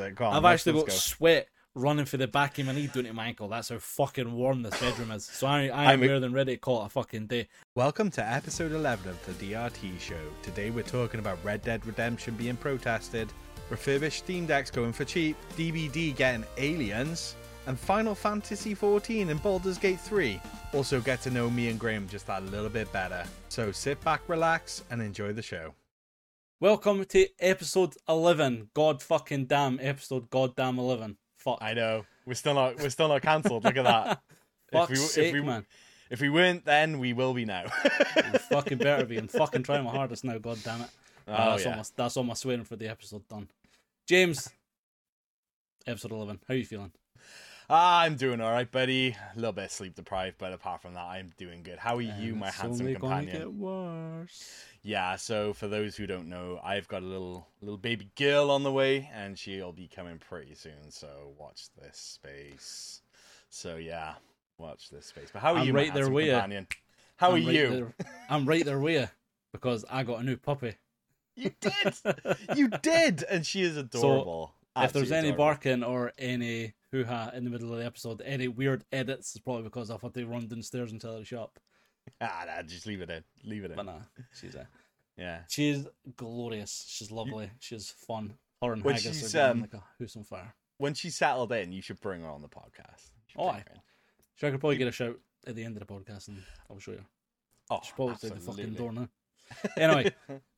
it? On, I've actually got go. sweat running for the back of my knee down to my ankle. That's how fucking warm this bedroom is. So I, I am I'm- more than ready to call it a fucking day. Welcome to episode 11 of the DRT show. Today we're talking about Red Dead Redemption being protested, refurbished Steam Decks going for cheap, DBD getting aliens, and Final Fantasy XIV and Baldur's Gate 3. Also get to know me and Graeme just that little bit better. So sit back, relax, and enjoy the show. Welcome to episode 11. God fucking damn, episode goddamn 11. Fuck. I know we're still not we're still not cancelled. Look at that. Fuck's if we, sake, if we, man. If we weren't then, we will be now. Fucking better be. I'm fucking trying my hardest now, god damn it. Uh, Oh, that's, yeah. all my, that's all my swearing for the episode done. Jaymz, episode 11. How are you feeling? Ah, I'm doing all right, buddy. A little bit sleep deprived, but apart from that, I'm doing good. How are you, my handsome companion? get worse. Yeah. So for those who don't know, I've got a little little baby girl on the way, and she'll be coming pretty soon. So watch this space. So yeah, watch this space. But how are I'm you, my right there handsome with companion? How are I'm right you? there- I'm right there with you because I got a new puppy. You did. you did, and she is adorable. if there's any adorable. barking or any hoo ha in the middle of the episode, any weird edits, is probably because I thought they run downstairs and tell her to shut up. ah, nah, just leave it in. Leave it in. But nah, she's a, Yeah. she's glorious. She's lovely. She's fun. Her and When Haggis she's, are um, like a house on fire. When she's settled in, you should bring her on the podcast. Oh, bring aye. her in. Sure, I could probably get a shout at the end of the podcast and I'll show you. Oh, She's probably through the fucking door now. Anyway,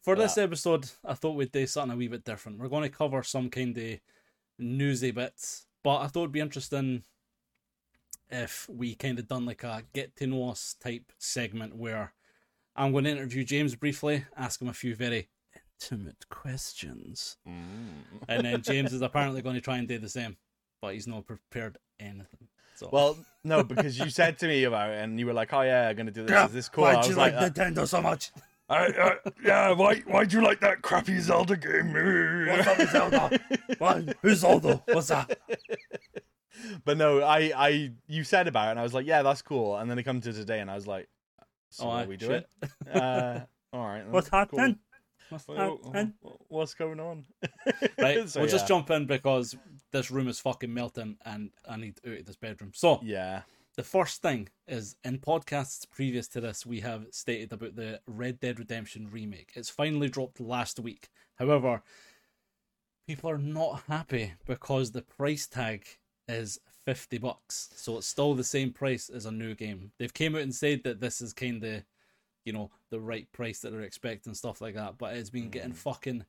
for this episode, I thought we'd do something a wee bit different. We're going to cover some kind of newsy bits, but I thought it'd be interesting if we kind of done like a get to know us type segment where I'm going to interview Jaymz briefly, ask him a few very intimate questions, Mm. and then Jaymz is apparently going to try and do the same, but he's not prepared anything. So Well, no, because you said to me about it, and you were like, "Oh yeah, I'm gonna do this. Is this cool?" I was like, uh, Nintendo so much? I, uh, "Yeah, why? Why'd you like that crappy Zelda game?" What's up with Zelda? What? Who's Zelda? What's that? But no, I, I, you said about it, and I was like, "Yeah, that's cool." And then it come to today, and I was like, "So Oh, what aye, are we do shit. uh, all right. then, What's cool. happening? What's happening? What's going on? Right, So, we'll just yeah. jump in because this room is fucking melting and I need out of this bedroom. So, Yeah. The first thing is in podcasts previous to this, we have stated about the Red Dead Redemption remake. It's finally dropped last week. However, people are not happy because the price tag is 50 bucks. So it's still the same price as a new game. They've came out and said that this is kind of, you know, the right price that they're expecting stuff like that, but it's been getting Mm. fucking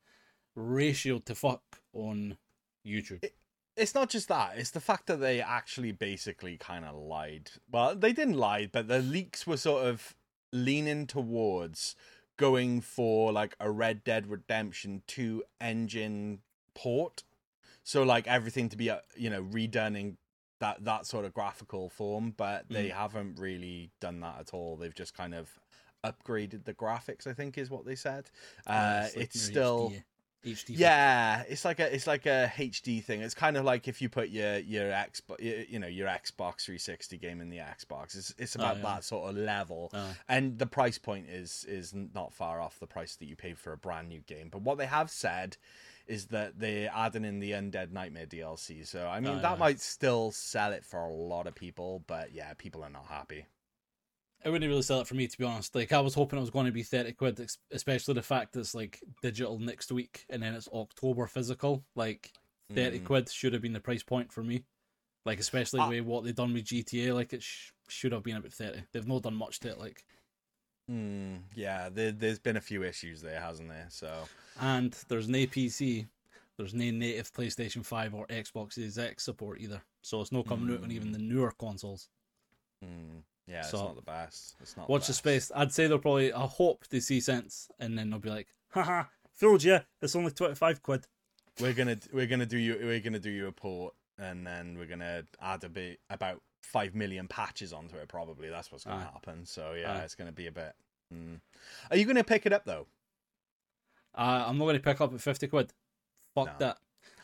ratioed to fuck on YouTube. It's not just that it's the fact that they actually basically kind of lied. Well they didn't lie but the leaks were sort of leaning towards going for like a red dead redemption 2 engine port. So like everything to be uh, you know redone in that that sort of graphical form but they haven't really done that at all. They've just kind of upgraded the graphics i think is what they said. Uh, like it's still HD, HD yeah, it's like a it's like a HD thing. It's kind of like if you put your your Xbox you know your Xbox 360 game in the Xbox. It's it's oh, about yeah. that sort of level. Oh. And the price point is is not far off the price that you pay for a brand new game. But what they have said is that they're adding in the Undead Nightmare DLC. So I mean Oh, that yeah. might still sell it for a lot of people, but yeah, people are not happy. It wouldn't really sell it for me to be honest. Like I was hoping it was going to be thirty quid, especially the fact that it's like digital next week and then it's October physical. Like thirty Mm. quid should have been the price point for me. Like especially Ah. with what they've done with GTA, like it sh- should have been about thirty. They've not done much to it. Like, Mm, yeah, there, there's been a few issues there, hasn't there? So and there's no PC, there's no native PlayStation Five or Xbox Series X support either. So it's not coming out on even the newer consoles. mm, yeah, it's not the best. It's not. Watch the best. space. I'd say they'll probably. I hope they see sense, and then they'll be like, "Haha, fooled you. It's only twenty five quid." we're gonna we're gonna do you we're gonna do you a port and then we're gonna add a bit about five million patches onto it probably that's what's gonna Aye. happen so yeah Aye. it's gonna be a bit mm. are you gonna pick it up though Uh, I'm not going to pick up at fifty quid. Fuck No. that,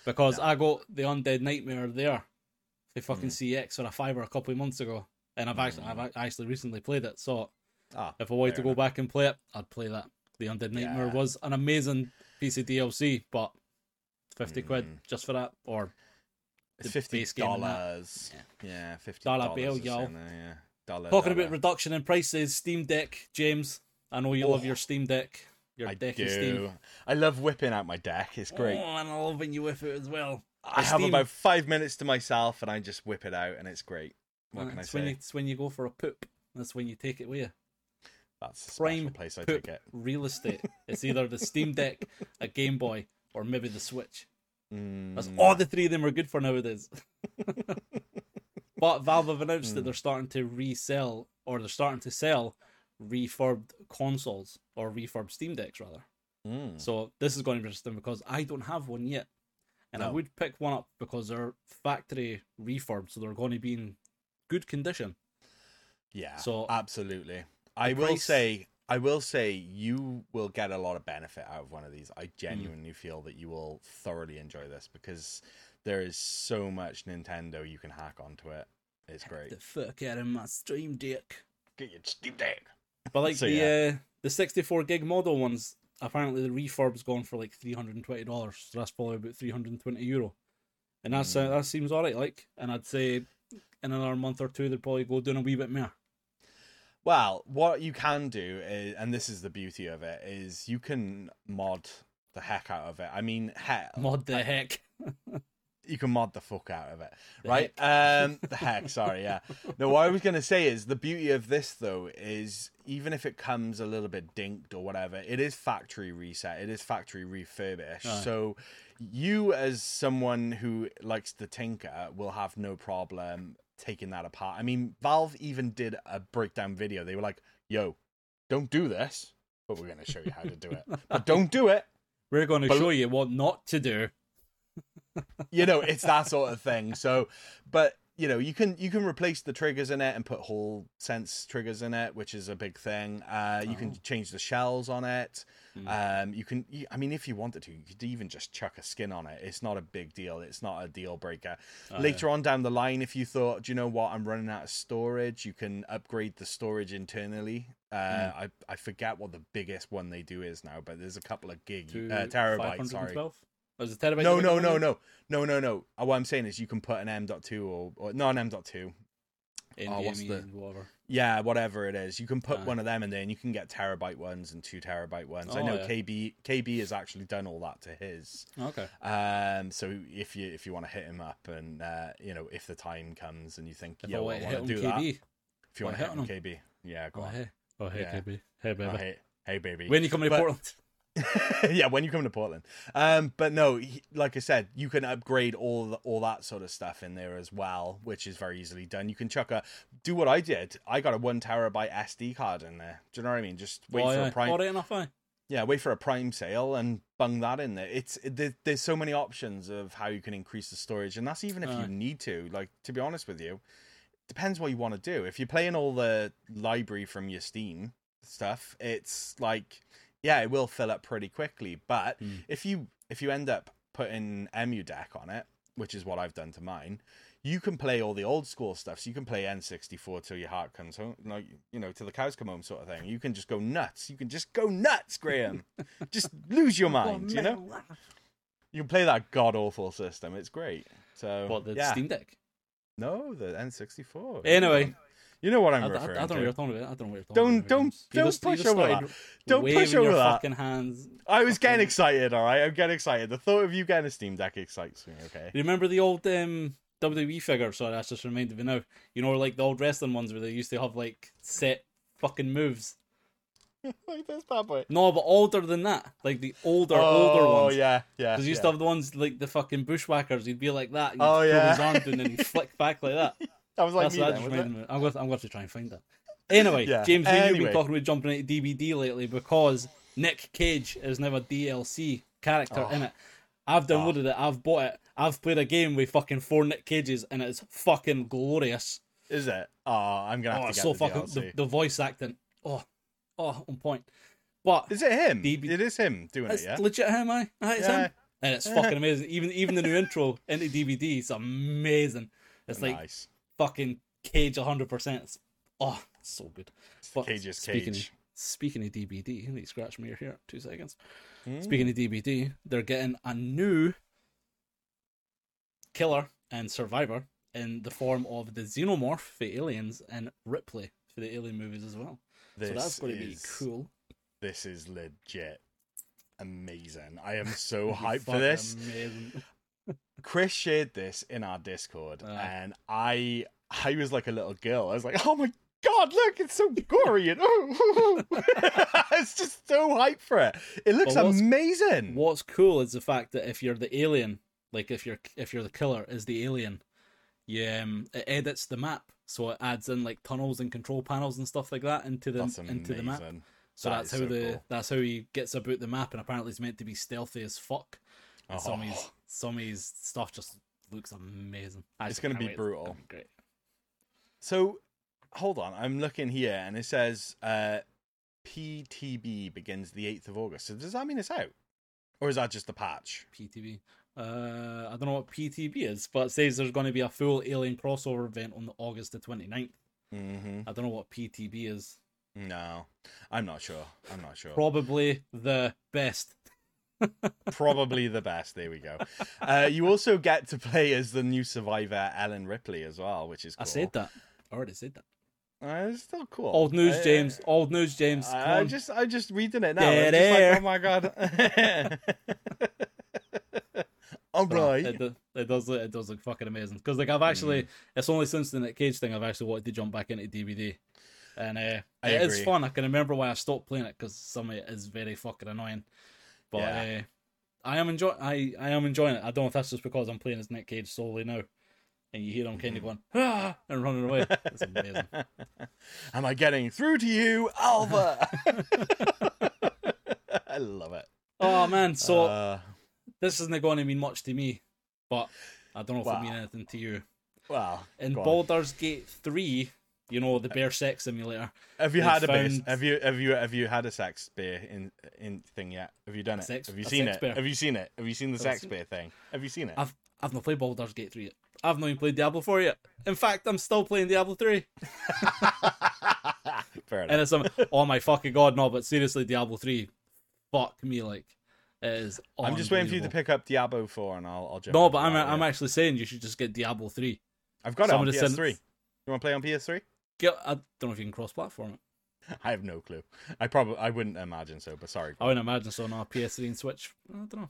because No. I got the Undead Nightmare there, the fucking Mm. CX for a fiver a couple of months ago, and I've actually I've actually recently played it. So ah if I wanted to go enough. back and play it, I'd play that. The Undead Nightmare Yeah. was an amazing piece of DLC, but 50 quid Mm. just for that, or fifty base game and that. dollars. Yeah, fifty Dollar bill, y'all. yeah. Dollar, talking dollar. about reduction in prices, Steam Deck, Jaymz. I know you love Oh. your Steam Deck. Your I deck do. Steam. I love whipping out my deck. It's great. Oh, and I love when you whip it as well. I The have Steam- about five minutes to myself, and I just whip it out, and it's great. What And can I it's when you, it's when you go for a poop. That's when you take it with you. That's Prime place I take it. real estate. It's either the Steam Deck, a Game Boy, or maybe the Switch. That's Mm, all the three of them are good for nowadays. but Valve have announced that they're starting to resell, or they're starting to sell refurbed consoles or refurbed Steam Decks rather. mm. So this is going to be interesting because I don't have one yet, and I would pick one up because they're factory refurbed, so they're going to be in good condition. Yeah. So- absolutely. I will price- say I will say you will get a lot of benefit out of one of these. Mm. I genuinely feel that you will thoroughly enjoy this because there is so much Nintendo you can hack onto it. It's great. The fuck out of my Steam Deck. Get your Steam Deck. But like So, the yeah. uh, the 64 gig model ones, apparently the refurb's gone for like 320 dollars. So that's probably about 320 euro, and that's uh, Mm. that seems alright. Like, and I'd say in another month or two they'd probably go doing a wee bit more. Well, what you can do is, and this is the beauty of it, is you can mod the heck out of it. I mean, heck, Mod the heck. you can mod the fuck out of it, The right? Um, the heck, sorry, yeah. No, what I was gonna say is the beauty of this though is even if it comes a little bit dinked or whatever, it is factory reset, it is factory refurbished. Aye. So you, as someone who likes to tinker, will have no problem taking that apart. I mean, Valve even did a breakdown video. They were like, "Yo, don't do this." But we're going to show you how to do it. But don't do it. We're going to But- show you what not to do. you know it's that sort of thing so but you know you can you can replace the triggers in it and put whole sense triggers in it which is a big thing. Uh you can Oh. change the shells on it. Mm. um you can you, i mean if you wanted to you could even just chuck a skin on it. It's not a big deal. It's not a deal breaker. Oh, later on down the line if you thought do you know what? I'm running out of storage you can upgrade the storage internally. Uh Mm. i i forget what the biggest one they do is now but there's a couple of gig uh, terabytes sorry 512? Oh, is no, no, no, no, no, no, no. What I'm saying is you can put an M.2 or, or not an M.2. Oh, what's the- whatever. Yeah, whatever it is. You can put one of them in there and you can get terabyte ones and two terabyte ones. I Oh, know yeah. KB KB has actually done all that to his. Okay. Um, so if you if you want to hit him up and uh, you know if the time comes and you think If yeah, I want I to hit want to do that. If you want to hit hit him on KB, yeah, go Oh, on. hey. Oh, hey, Yeah. KB. Hey, baby. Oh, hey, hey, baby. When you coming to Portland? yeah, when you come to Portland. Um, but no, he, like I said, you can upgrade all the, all that sort of stuff in there as well, which is very easily done. You can chuck a do what I did. I got a one terabyte SD card in there. Do you know what I mean? Just wait oh, for yeah. a prime. All right enough, aye. Yeah, wait for a prime sale and bung that in there. It's it, there, there's so many options of how you can increase the storage, and that's even if you need to. Like to be honest with you, depends what you want to do. If you're playing all the library from your Steam stuff, it's like yeah, it will fill up pretty quickly. But Hmm. if you if you end up putting EmuDeck on it, which is what I've done to mine, you can play all the old school stuff. So you can play N64 till your heart comes home, like you know, till the cows come home, sort of thing. You can just go nuts. You can just go nuts, Graeme. just lose your mind. You know, you can play that god awful system. It's great. So What, the yeah. Steam Deck? No, the N64. Anyway. You know what I'm I, I, I referring don't know what to. you're talking about. I don't know what you're talking Don't- about. don't- don't just- push over that. Don't push over that. fucking hands. I was getting excited. All right, I'm getting excited. The thought of you getting a Steam Deck excites me. Okay. You remember the old um, WWE figure? Sorry, that's just reminded me now. You know, like the old wrestling ones where they used to have like set fucking moves. like this bad boy. No, but older than that, like the older, oh, older ones. yeah, yeah. Because you used yeah. to have the ones like the fucking bushwhackers. You'd be like that. You'd Oh, yeah. his arm down and he'd flick back like that. I was like That's me then, that just wasn't it? reminded me. I'm going, to, I'm going to try and find that. Anyway, Yeah, Jaymz, me and you have been talking about jumping into DBD lately because Nick Cage is now a DLC character Oh. in it. I've downloaded oh. it. I've bought it. I've played a game with fucking four Nick Cages, and it's fucking glorious. Is it? Oh, I'm gonna have Oh, to get so the fucking the, the voice acting. Oh, oh, on point. But Is it him? DB It is him doing it. Yeah. legit him, I. It's Yeah. him, and it's fucking amazing. Even even the new intro into DBD, it's amazing. It's like nice. Fucking Cage 100. percent Oh, so good. But Cage's speaking Cage. Of, speaking of DBD, let me scratch my ear here. Two seconds. Mm. Speaking of DBD, they're getting a new Killer and Survivor in the form of the Xenomorph, the aliens, and Ripley for the Alien movies as well. This so that's going to be is- cool. This is legit amazing. I am so hyped for this. Amazing. Chris shared this in our Discord, Ah. and I I was like a little girl. I was like, "Oh my god, look! It's so gory!" And oh, it's just so hype for it. It looks Well, what's- amazing. What's cool is the fact that if you're the alien, like if you're if you're the killer is the alien, you um, it edits the map, so it adds in like tunnels and control panels and stuff like that into the into the map. So That that's how so the cool. that's how he gets about the map, and apparently he's meant to be stealthy as fuck. And Oh. some of his stuff just looks amazing. I It's just gonna be wait. brutal. Be Great. So, hold on. I'm looking here, and it says uh, PTB begins the eighth of August. So does that mean it's out, or is that just the patch? PTB. Uh, I don't know what PTB is, but it says there's going to be a full Alien crossover event on the August the 29th. Mm-hmm. I don't know what PTB is. No, I'm not sure. I'm not sure. Probably the best. Probably the best. There we go. Uh, you also get to play as the new survivor, Ellen Ripley, as well, which is cool. I said that. I already said that. Uh, it's still cool. Old news, Uh, Jaymz. Old news, Jaymz. Come I, on. just, I just reading it now. Dead I'm air. like, oh my god. All right. It, it does look, it does look fucking amazing. Because like I've actually, it's only since the Nick Cage thing I've actually wanted to jump back into DBD, and uh, I it is agree. fun. I can remember why I stopped playing it because some of it is very fucking annoying. But Yeah. uh, I am enjoy I I am enjoying it. I don't know if that's just because I'm playing as Nick Cage solely now, and you hear him kind of going ah and running away. It's amazing. Am I getting through to you, Alva? I love it. oh man, so Uh, this isn't going to mean much to me, but I don't know if it Wow. mean anything to you. well, In go on. Baldur's Gate three, you know the bear sex simulator. have you had a found- Have you have you have you had a sex beer in in thing yet? Have you done it? Sex- have you seen it? beer. Have you seen it? Have you seen the Have sex seen beer thing? Have you seen it? I've I've not played Baldur's Gate 3 yet. I've not even played Diablo 4 yet. In fact, I'm still playing Diablo 3. Fair enough. And it's um, oh my fucking god, no, but seriously, Diablo 3, fuck me, like, it is I'm just waiting for you to pick up Diablo 4 and I'll, I'll jump. No, but I'm, I'm actually saying you should just get Diablo 3. I've got it on PS3. You want to play on PS3? Get, I don't know if you can cross platform it. I have no clue. I probably I wouldn't imagine so, but sorry. I wouldn't imagine so, no, PS3 and Switch. I don't know.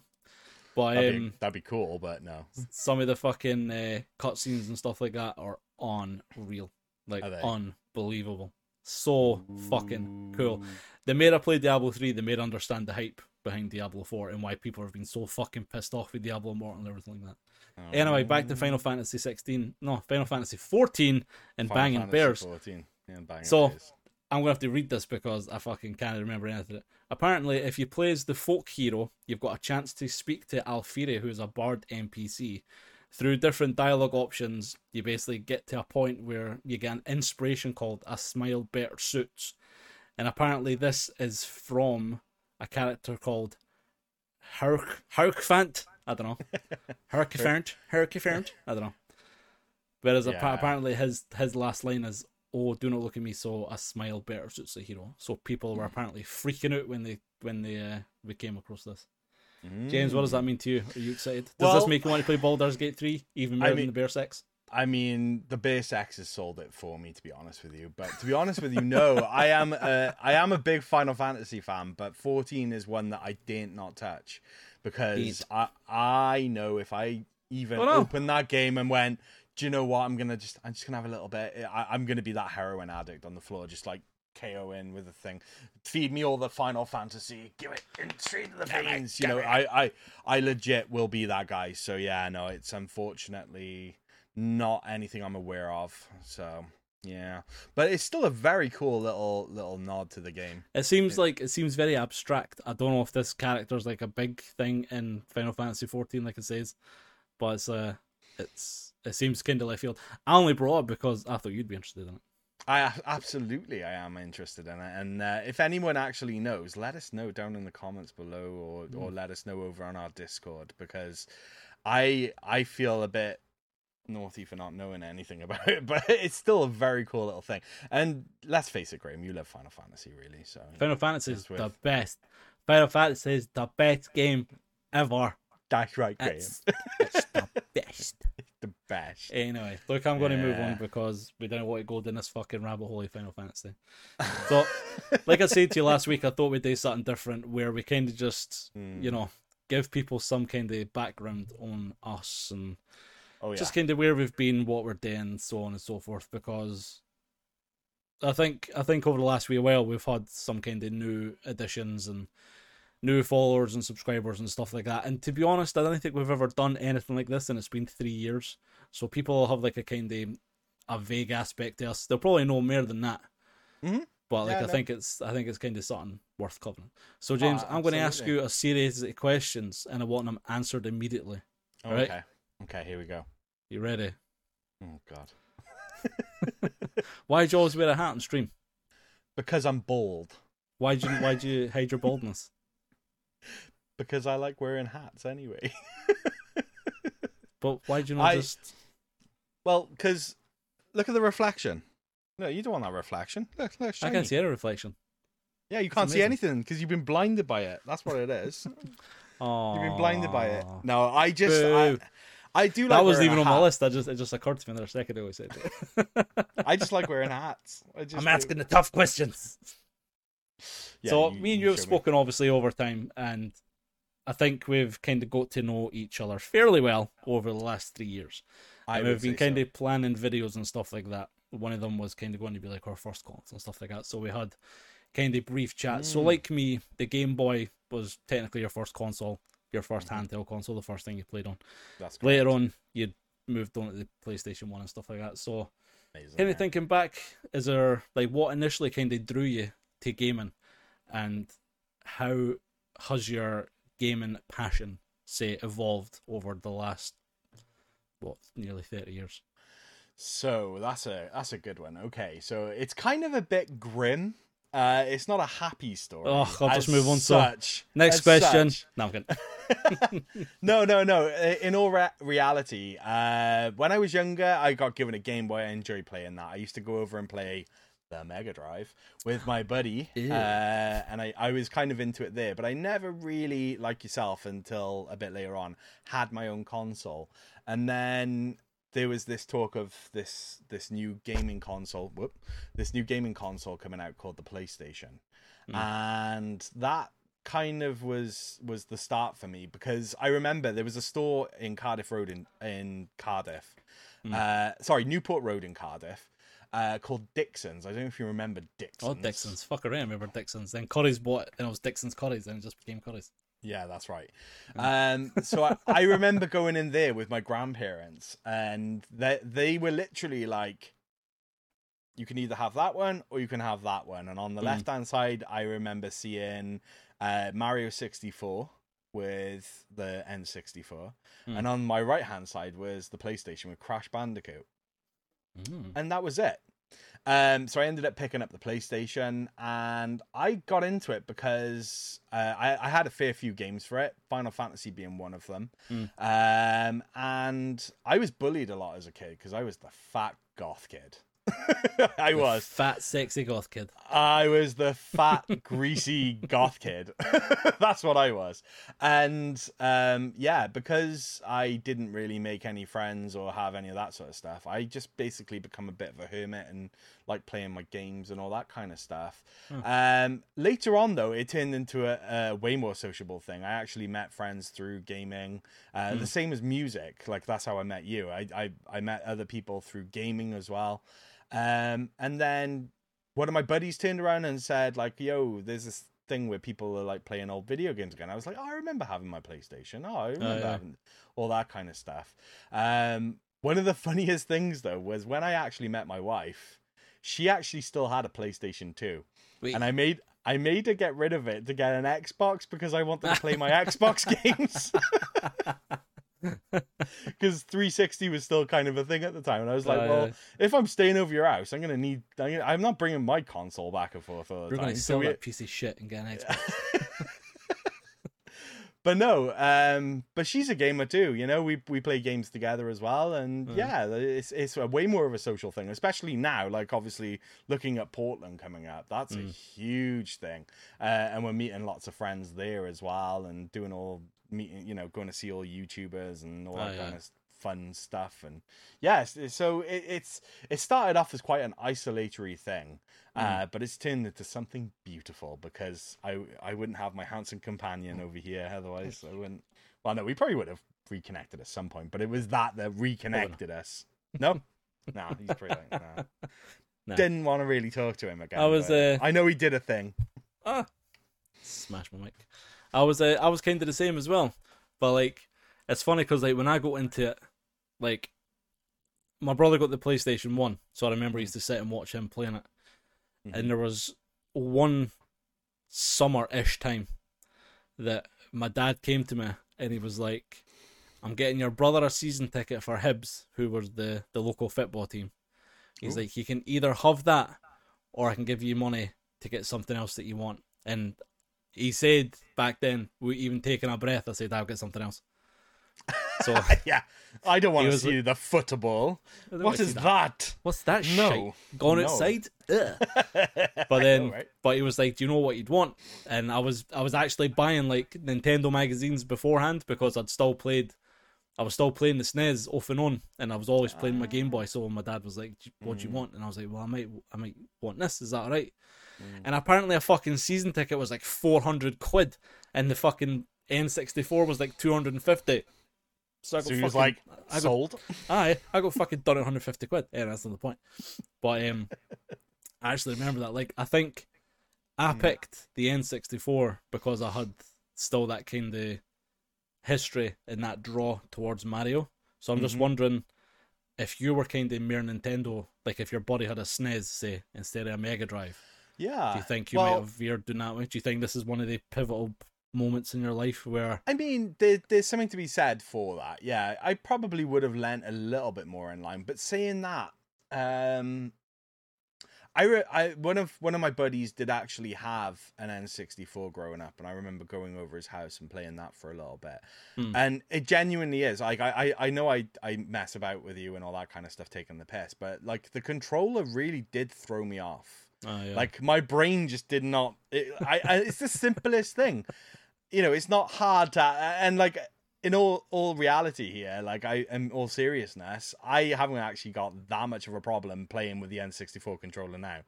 But That'd, um, be, that'd be cool, but no. some of the fucking uh, cutscenes and stuff like that are unreal. Like, unbelievable. So fucking cool. The more I played Diablo 3, the more I understand the hype behind Diablo 4 and why people have been so fucking pissed off with Diablo Immortal and everything like that. Oh. Anyway, back to um, Final Fantasy 16. No, Final Fantasy 14 and Final Banging Fantasy Bears. 14. Yeah, Banging So- Bears. I'm going to have to read this because I fucking can't remember anything. Apparently, if you play as the folk hero, you've got a chance to speak to Alfira, who's a bard NPC. Through different dialogue options, you basically get to a point where you get an inspiration called A Smile Better Suits. And apparently, this is from a character called Herc Haurchefant. I don't know. Haurchefant. Haurchefant. I don't know. Whereas Yeah. apparently his his last line is, "Oh, do not look at me, so a smile better suits the hero." So people Hmm. were apparently freaking out when they when they uh, we came across this. Jaymz, what does Mm. that mean to you? Are you excited? Does Well- this make you want to play Baldur's Gate three even more I than mean- the Bear Sex? I mean, the Bear Sex has sold it for me, to be honest with you. But to be honest with you, no, I am a, I am a big Final Fantasy fan, but 14 is one that I didn't not touch because I I know if I even Oh, no. opened that game and went, do you know what? I'm gonna just I'm just gonna have a little bit. I, I'm gonna be that heroin addict on the floor, just like KO in with the thing. Feed me all the Final Fantasy. Give it in straight to the veins. You know, I, I I legit will be that guy. So yeah, no, it's unfortunately not anything I'm aware of. So yeah, but it's still a very cool little little nod to the game. It seems like it seems very abstract. I don't know if this character's like a big thing in Final Fantasy fourteen, like it says, but it's uh, it's it seems kind of left field. I only brought it up because I thought you'd be interested in it. I absolutely I am interested in it, and uh, if anyone actually knows, let us know down in the comments below, or or let us know over on our Discord because I I feel a bit naughty for not knowing anything about it, but it's still a very cool little thing. And let's face it, Graeme, you love Final Fantasy, really. So Final Fantasy is with- the best. Final Fantasy is the best game ever. that's right, Graeme. It's, the best. it's the best. Anyway, look, I'm going to move on because we don't want to go down this fucking rabbit hole of Final Fantasy. So, like I said to you last week, I thought we'd do something different where we kind of just, Hmm. you know, give people some kind of background on us and Oh yeah. just kind of where we've been, what we're doing, so on and so forth. Because I think I think over the last wee while we've had some kind of new additions and new followers and subscribers and stuff like that. And to be honest, I don't think we've ever done anything like this, and it's been three years. So people have like a kind of a vague aspect to us. They'll probably know more than that. Mhm. But like Yeah, I no. think it's I think it's kind of something worth covering. So Jaymz, Oh, I'm going to ask you a series of questions, and I want them answered immediately. Oh, right. Okay. Okay. Here we go. You ready? Oh God. Why do you always wear a hat and stream? Because I'm bald. Why do you why do you hide your baldness? Because I like wearing hats anyway. But why do you not I- just? well, because look at the reflection. No, you don't want that reflection. Look, look, I can't see any reflection. Yeah, you can't see anything because you've been blinded by it. That's what it is. You've been blinded by it. No, I just I. I do like that wasn't even on my list. I just it just occurred to me another second ago. I said, it. I just like wearing hats. I just "I'm do. asking the tough questions." Yeah, so me and you have show me. spoken obviously over time, and I think we've kind of got to know each other fairly well over the last three years. I and we've been kind so. of planning videos and stuff like that. One of them was kind of going to be like our first calls and stuff like that. So we had kind of brief chats. So Mm. like me, the Game Boy was technically your first console, your 1st Mhm. handheld console, the first thing you played on. That's Later correct. on, you moved on to the PlayStation One and stuff like that. So Amazing, kind yeah. of thinking back, is there like what initially kind of drew you to gaming, and how has your gaming passion say evolved over the last what nearly thirty years? So that's a that's a good one. Okay, so it's kind of a bit grim. Uh, it's not a happy story. Oh, I'll just move on to- such. Next question. such. No, I'm kidding. no, no, no. In all re- reality, uh, when I was younger, I got given a Game Boy. I enjoyed playing that. I used to go over and play the Mega Drive with my buddy, uh, and I, I was kind of into it there. But I never really, like yourself, until a bit later on, had my own console. And then there was this talk of this this new gaming console. Whoop, this new gaming console coming out called the PlayStation, Mm. and that kind of was was the start for me because I remember there was a store in Cardiff Road in in Cardiff, Mm. uh, sorry Newport Road in Cardiff, uh, called Dixon's. I don't know if you remember Dixon's. Oh, Dixon's. Fuck around, remember Dixon's. Then Curry's bought, and it was Dixon's Curry's, and it just became Curry's. Yeah, that's right. Um, so I, I remember going in there with my grandparents, and they they were literally like, "You can either have that one or you can have that one." And on the Mm. left hand side, I remember seeing uh, Mario sixty four with the N sixty four, Mm. and on my right hand side was the PlayStation with Crash Bandicoot, Mm. and that was it. Um, so I ended up picking up the PlayStation, and I got into it because uh, I, I had a fair few games for it, Final Fantasy being one of them. Mm. Um, and I was bullied a lot as a kid because I was the fat goth kid. I was. fat, sexy goth kid. I was the fat, greasy goth kid. That's what I was. And um, yeah, because I didn't really make any friends or have any of that sort of stuff, I just basically become a bit of a hermit and like playing my games and all that kind of stuff. Hmm. Um, later on, though, it turned into a, a way more sociable thing. I actually met friends through gaming. Uh, Hmm. The same as music. Like that's how I met you. I, I I met other people through gaming as well. Um, and then one of my buddies turned around and said, like, yo, there's this thing where people are like playing old video games again. I was like, oh, I remember having my PlayStation. Oh, I remember yeah. having all that kind of stuff. Um, one of the funniest things though was when I actually met my wife, she actually still had a PlayStation 2. Wait, And I made I made her get rid of it to get an Xbox because I wanted to play my Xbox games. Because 360 was still kind of a thing at the time, and I was like, Uh, "Well, if I'm staying over your house, I'm gonna need. I'm, gonna, I'm not bringing my console back and forth all the we're time." going to So sell we- that piece of shit and get an Xbox. but no, um, but she's a gamer too. You know, we we play games together as well, and Mhm. yeah, it's it's a way more of a social thing, especially now. Like obviously, looking at Portland coming up, that's a Mm. huge thing, uh, and we're meeting lots of friends there as well, and doing all meeting, you know, going to see all YouTubers and all Oh, that yeah. kind of fun stuff and yes so it, it's it started off as quite an isolatory thing uh, but it's turned into something beautiful because i i wouldn't have my handsome companion over here otherwise i wouldn't well no we probably would have reconnected at some point but it was that that reconnected us no no he's pretty like, nah. Nah. didn't want to really talk to him again I was, uh, i know he did a thing Ah, smash my mic. I was uh, I was kind of the same as well, but like it's funny because like when I go into it, like my brother got the PlayStation One, so I remember I used to sit and watch him playing it, Mhm. and there was one summer-ish time that my dad came to me and he was like, "I'm getting your brother a season ticket for Hibs, who was the the local football team." He's Ooh. like, "You can either have that, or I can give you money to get something else that you want." And he said back then, we even taking a breath, I said, "I'll get something else." So yeah i don't want to was see the football I don't what wanna see is that. that What's that No. shite? Gone No. outside? Ugh. but But then, but he was like, "Do you know what you'd want?" And I was, I was actually buying like Nintendo magazines beforehand because I'd still played, I was still playing the SNES off and on, and I was always playing my Game Boy. So my dad was like, "What do you Mm. want?" And I was like, "Well, I might, I might want this. Is that all right?" Mm. And apparently, a fucking season ticket was like four hundred quid, and the fucking N sixty four was like two hundred and fifty. So, I got so he was fucking- like I got sold Aye, I got fucking done at 150 quid. Yeah, that's not the point. But um, I actually remember that. Like, I think I Hmm. picked the N64 because I had still that kind of history and that draw towards Mario. So I'm just Mhm. wondering if you were kind of mere Nintendo, like if your body had a SNES, say, instead of a Mega Drive. Yeah Do you think you well, might have veered down that way? Do you think this is one of the pivotal moments in your life where I mean, there, there's something to be said for that. Yeah, I probably would have lent a little bit more in line. But saying that, um, I, re- I one of one of my buddies did actually have an N64 growing up, and I remember going over his house and playing that for a little bit. Hmm. And it genuinely is like I, I I know I I mess about with you and all that kind of stuff, taking the piss, but like the controller really did throw me off. Oh, yeah. Like my brain just did not. It, I, I it's the simplest thing, you know. It's not hard to and like in all all reality here, like I in all seriousness, I haven't actually got that much of a problem playing with the N64 controller now.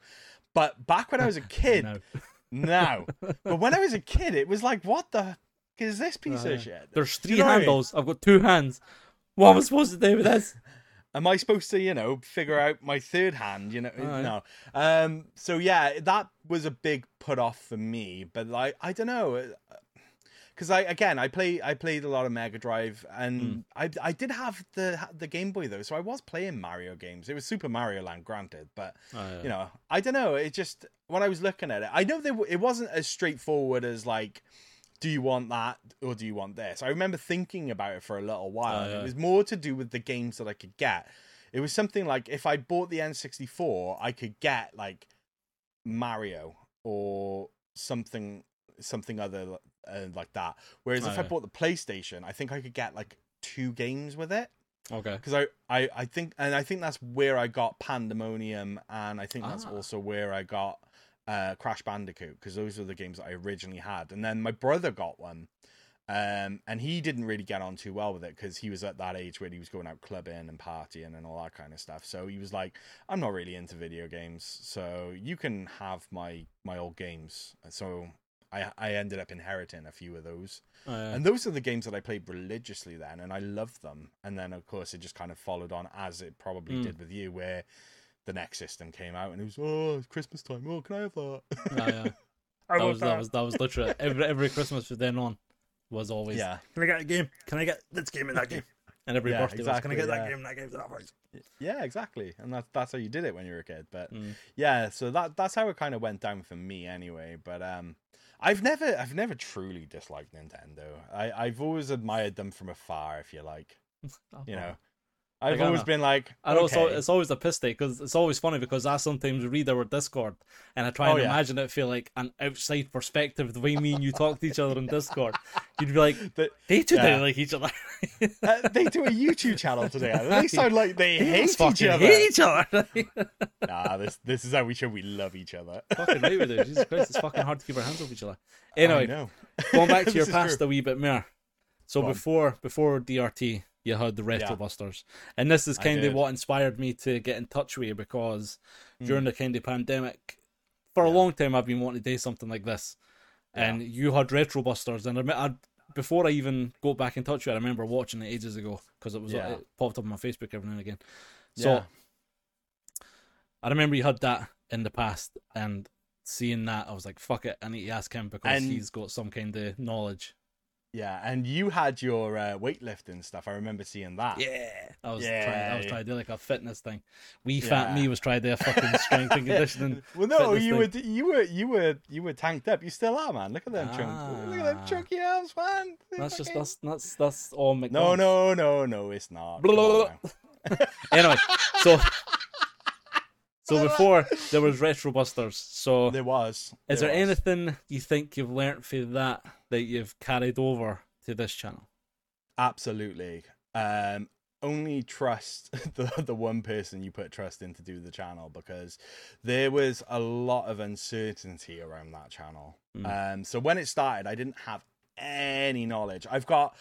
But back when I was a kid, No. no. But when I was a kid, it was like, what the f- is this piece Oh, yeah. of uh, shit? There's three you know what I mean? handles. I've got two hands. What am I supposed to do with this? Am I supposed to, you know, figure out my third hand? You know, no. Um. So yeah, that was a big put off for me. But like, I don't know, because I again, I play, I played a lot of Mega Drive, and Hmm. I, I did have the the Game Boy though, so I was playing Mario games. It was Super Mario Land, granted, but Oh, yeah. you know, I don't know. It just when I was looking at it, I know there it wasn't as straightforward as like, do you want that or do you want this? I remember thinking about it for a little while. Oh, yeah. It was more to do with the games that I could get. It was something like if I bought the N64, I could get like Mario or something something other uh, like that. Whereas Oh, if I bought the PlayStation, I think I could get like two games with it Okay. because I, I I think and I think that's where I got Pandemonium and I think that's Ah. also where I got uh Crash Bandicoot because those were the games that I originally had. And then my brother got one um and he didn't really get on too well with it because he was at that age where he was going out clubbing and partying and all that kind of stuff. So he was like I'm not really into video games so you can have my my old games. So I I ended up inheriting a few of those. Oh, and those are the games that I played religiously then, and I loved them. And then, of course, it just kind of followed on as it probably Mm. did with you, where the next system came out and it was, oh, it's Christmas time. Oh, can I have that? Oh, yeah. I that was that was that was literally every every Christmas from then on was always Yeah, Can I get a game? Can I get this game and that game? And every Yeah, birthday exactly, was, Can I get yeah. that game and that game? That price? yeah, exactly. And that's that's how you did it when you were a kid. But Mm. yeah, so that that's how it kind of went down for me anyway. But um, I've never I've never truly disliked Nintendo. I I've always admired them from afar, if you like. You know, I've Like, always been like, I know it's, al- it's always a piss take because it's always funny because I sometimes read our Discord and I try Oh, and yeah. imagine it feel like an outside perspective the way me and you talk to each other on Discord. You'd be like, they two Yeah. don't like each other. uh, they do a YouTube channel together. They sound like they They hate each other. hate each other. nah, this this is how we show we love each other. fucking right we do. Jesus Christ, it's fucking hard to keep our hands off each other. Anyway, going back to your past true. a wee bit more. So Go on. before before DRT, you had the Retro Busters, and this is kind of what inspired me to get in touch with you because Mm. during the kind of pandemic, for a long time I've been wanting to do something like this, and you had Retro Busters, and I, I before I even got back in touch with you, I remember watching it ages ago because it was Yeah. it popped up on my Facebook every now and again. So Yeah. I remember you had that in the past, and seeing that, I was like, "Fuck it, I need to ask him because And- he's got some kind of knowledge." Yeah, and you had your uh, weightlifting stuff. I remember seeing that. Yeah, I was Yeah, trying. I was yeah. trying to do like a fitness thing. Wee fat me was trying to do a fucking strength and conditioning. well, no, fitness you thing. were you were you were you were tanked up. You still are, man. Look at them chunky. Look at them Ah. chunky arms, man. They That's just that's that's that's all No, McDonald's. no, no, no. No. It's not. Blah, blah, blah. Anyway, so so before there was Retro Busters. So There was. is there was. anything you think you've learnt from that that you've carried over to this channel? Absolutely. Um, only trust the the one person you put trust in to do the channel because there was a lot of uncertainty around that channel. Mm. Um, so when it started, I didn't have any knowledge. I've got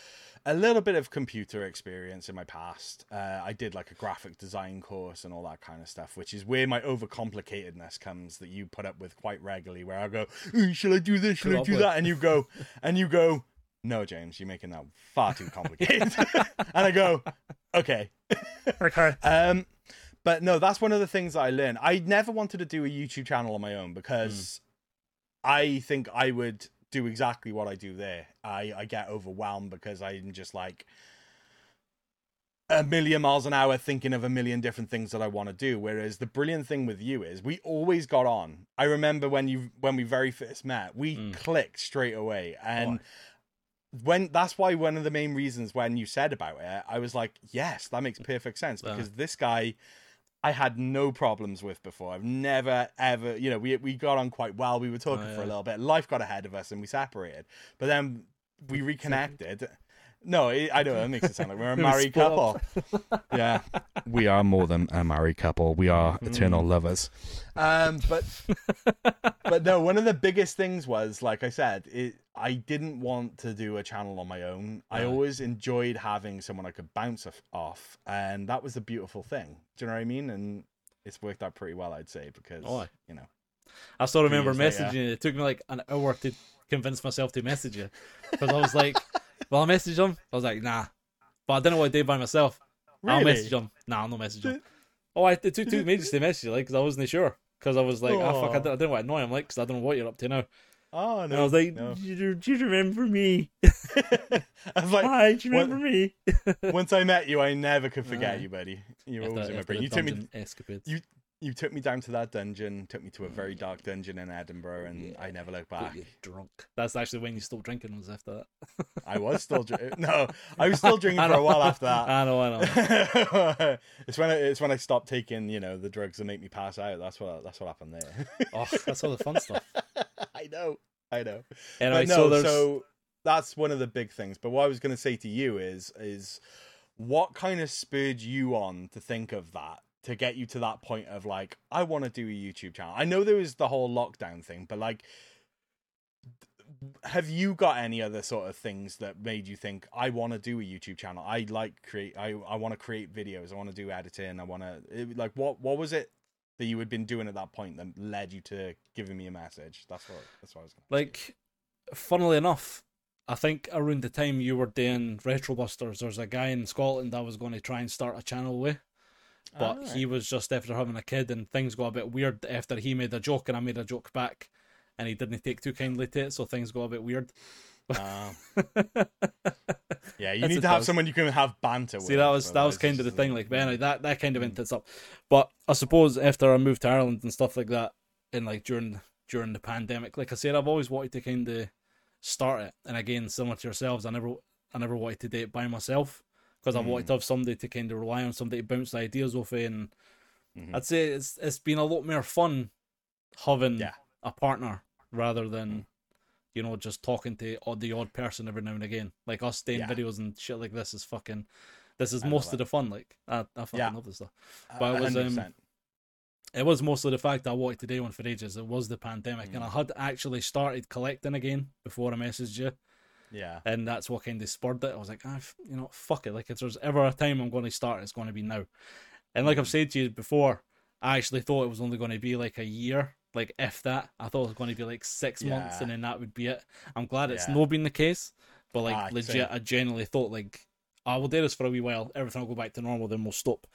a little bit of computer experience in my past. Uh, I did like a graphic design course and all that kind of stuff, which is where my overcomplicatedness comes that you put up with quite regularly. Where I go, "Eh, "Should I do this? Should I do that?" And you go, and you go, "No, Jaymz, you're making that far too complicated." and I go, "Okay." Okay. Um, but no, that's one of the things that I learned. I never wanted to do a YouTube channel on my own because I think I would do exactly what I do there. I, I get overwhelmed because I'm just like a million miles an hour thinking of a million different things that I want to do. Whereas the brilliant thing with you is we always got on. I remember when you when we very first met, we Mm. clicked straight away. And Oh. when that's why one of the main reasons when you said about it, I was like, yes, that makes perfect sense Yeah. because this guy I had no problems with before. I've never ever, you know, we we got on quite well. We were talking Oh, for a little bit. Life got ahead of us and we separated. But then we reconnected. No, I know it makes it sound like we're a married couple. yeah, we are more than a married couple. We are eternal lovers. Um, but but no, one of the biggest things was, like I said, it, I didn't want to do a channel on my own. I always enjoyed having someone I could bounce off- and that was the beautiful thing. Do you know what I mean? And it's worked out pretty well, I'd say, because Oh, you know. I still remember later. messaging you. It took me like an hour to convince myself to message you because I was like, "Well, I messaged him." I was like, "Nah," but I didn't know what to do by myself. I'll message him. Nah, I'll not message him. Oh, I, it took two minutes to message you, like, because I wasn't sure. Because I was like, "Ah, fuck, I Aw. don't, I know what to annoy him, like, because I don't know what you're up to now." Oh no! And! I was like, no. do, you, "Do you remember me? I was like, Hi, do you remember me?" once I met you, I never could forget Aye. you, buddy. You were After- always in my brain. You took me escapades. you- you took me down to that dungeon, took me to a mm. very dark dungeon in Edinburgh, and I never looked back. you drunk. That's actually when you stopped drinking. Was after that. I was still drinking. No, I was still drinking for a while after that. I know, I know. it's when I, it's when I stopped taking you know the drugs that make me pass out. That's what that's what happened there. Oh, that's all the fun stuff. I know, I know. Anyway, no, so so that's one of the big things. But what I was going to say to you is is what kind of spurred you on to think of that to get you to that point of like I want to do a YouTube channel. I know there was the whole lockdown thing, but like have you got any other sort of things that made you think I want to do a YouTube channel? I like create I I want to create videos. I want to do editing. I want to like what what was it that you had been doing at that point that led you to giving me a message? That's what that's what I was going like funnily enough i think around the time you were doing retro busters there's a guy in scotland i was going to try and start a channel with but Alright. he was just after having a kid and things got a bit weird after he made a joke and i made a joke back and he didn't take too kindly to it so things got a bit weird Um, yeah, you That's need to have though. someone you can have banter with. See, that was that was kind of the thing. Like, anyway, that that kind of Mm. went tits up. But I suppose after I moved to Ireland and stuff like that, and like during during the pandemic, like I said, I've always wanted to kind of start it. And again, similar to yourselves, I never I never wanted to do it by myself because I wanted Mm. to have somebody to kind of rely on, somebody to bounce ideas off of. And Mhm. I'd say it's it's been a lot more fun having Yeah. a partner rather than. Mm. You know, just talking to odd, the odd person every now and again. Like us doing Yeah. videos and shit like this is fucking. This is I most of the fun. Like I, I fucking Yeah. love this stuff. A- but it was, um, 100%. It was mostly the fact that I wanted to do one for ages. It was the pandemic, and I Mm. had actually started collecting again before I messaged you. Yeah. and that's what kind of spurred it. I was like, ah, f- you know, fuck it. Like if there's ever a time I'm going to start, it's going to be now. And like I've said to you before, I actually thought it was only going to be like a year, like if that. I thought it was going to be like six months, and then that would be it. I'm glad it's Yeah. not been the case, but like Ah, legit, same. I genuinely thought like, I will do this for a wee while. Everything will go back to normal, then we'll stop.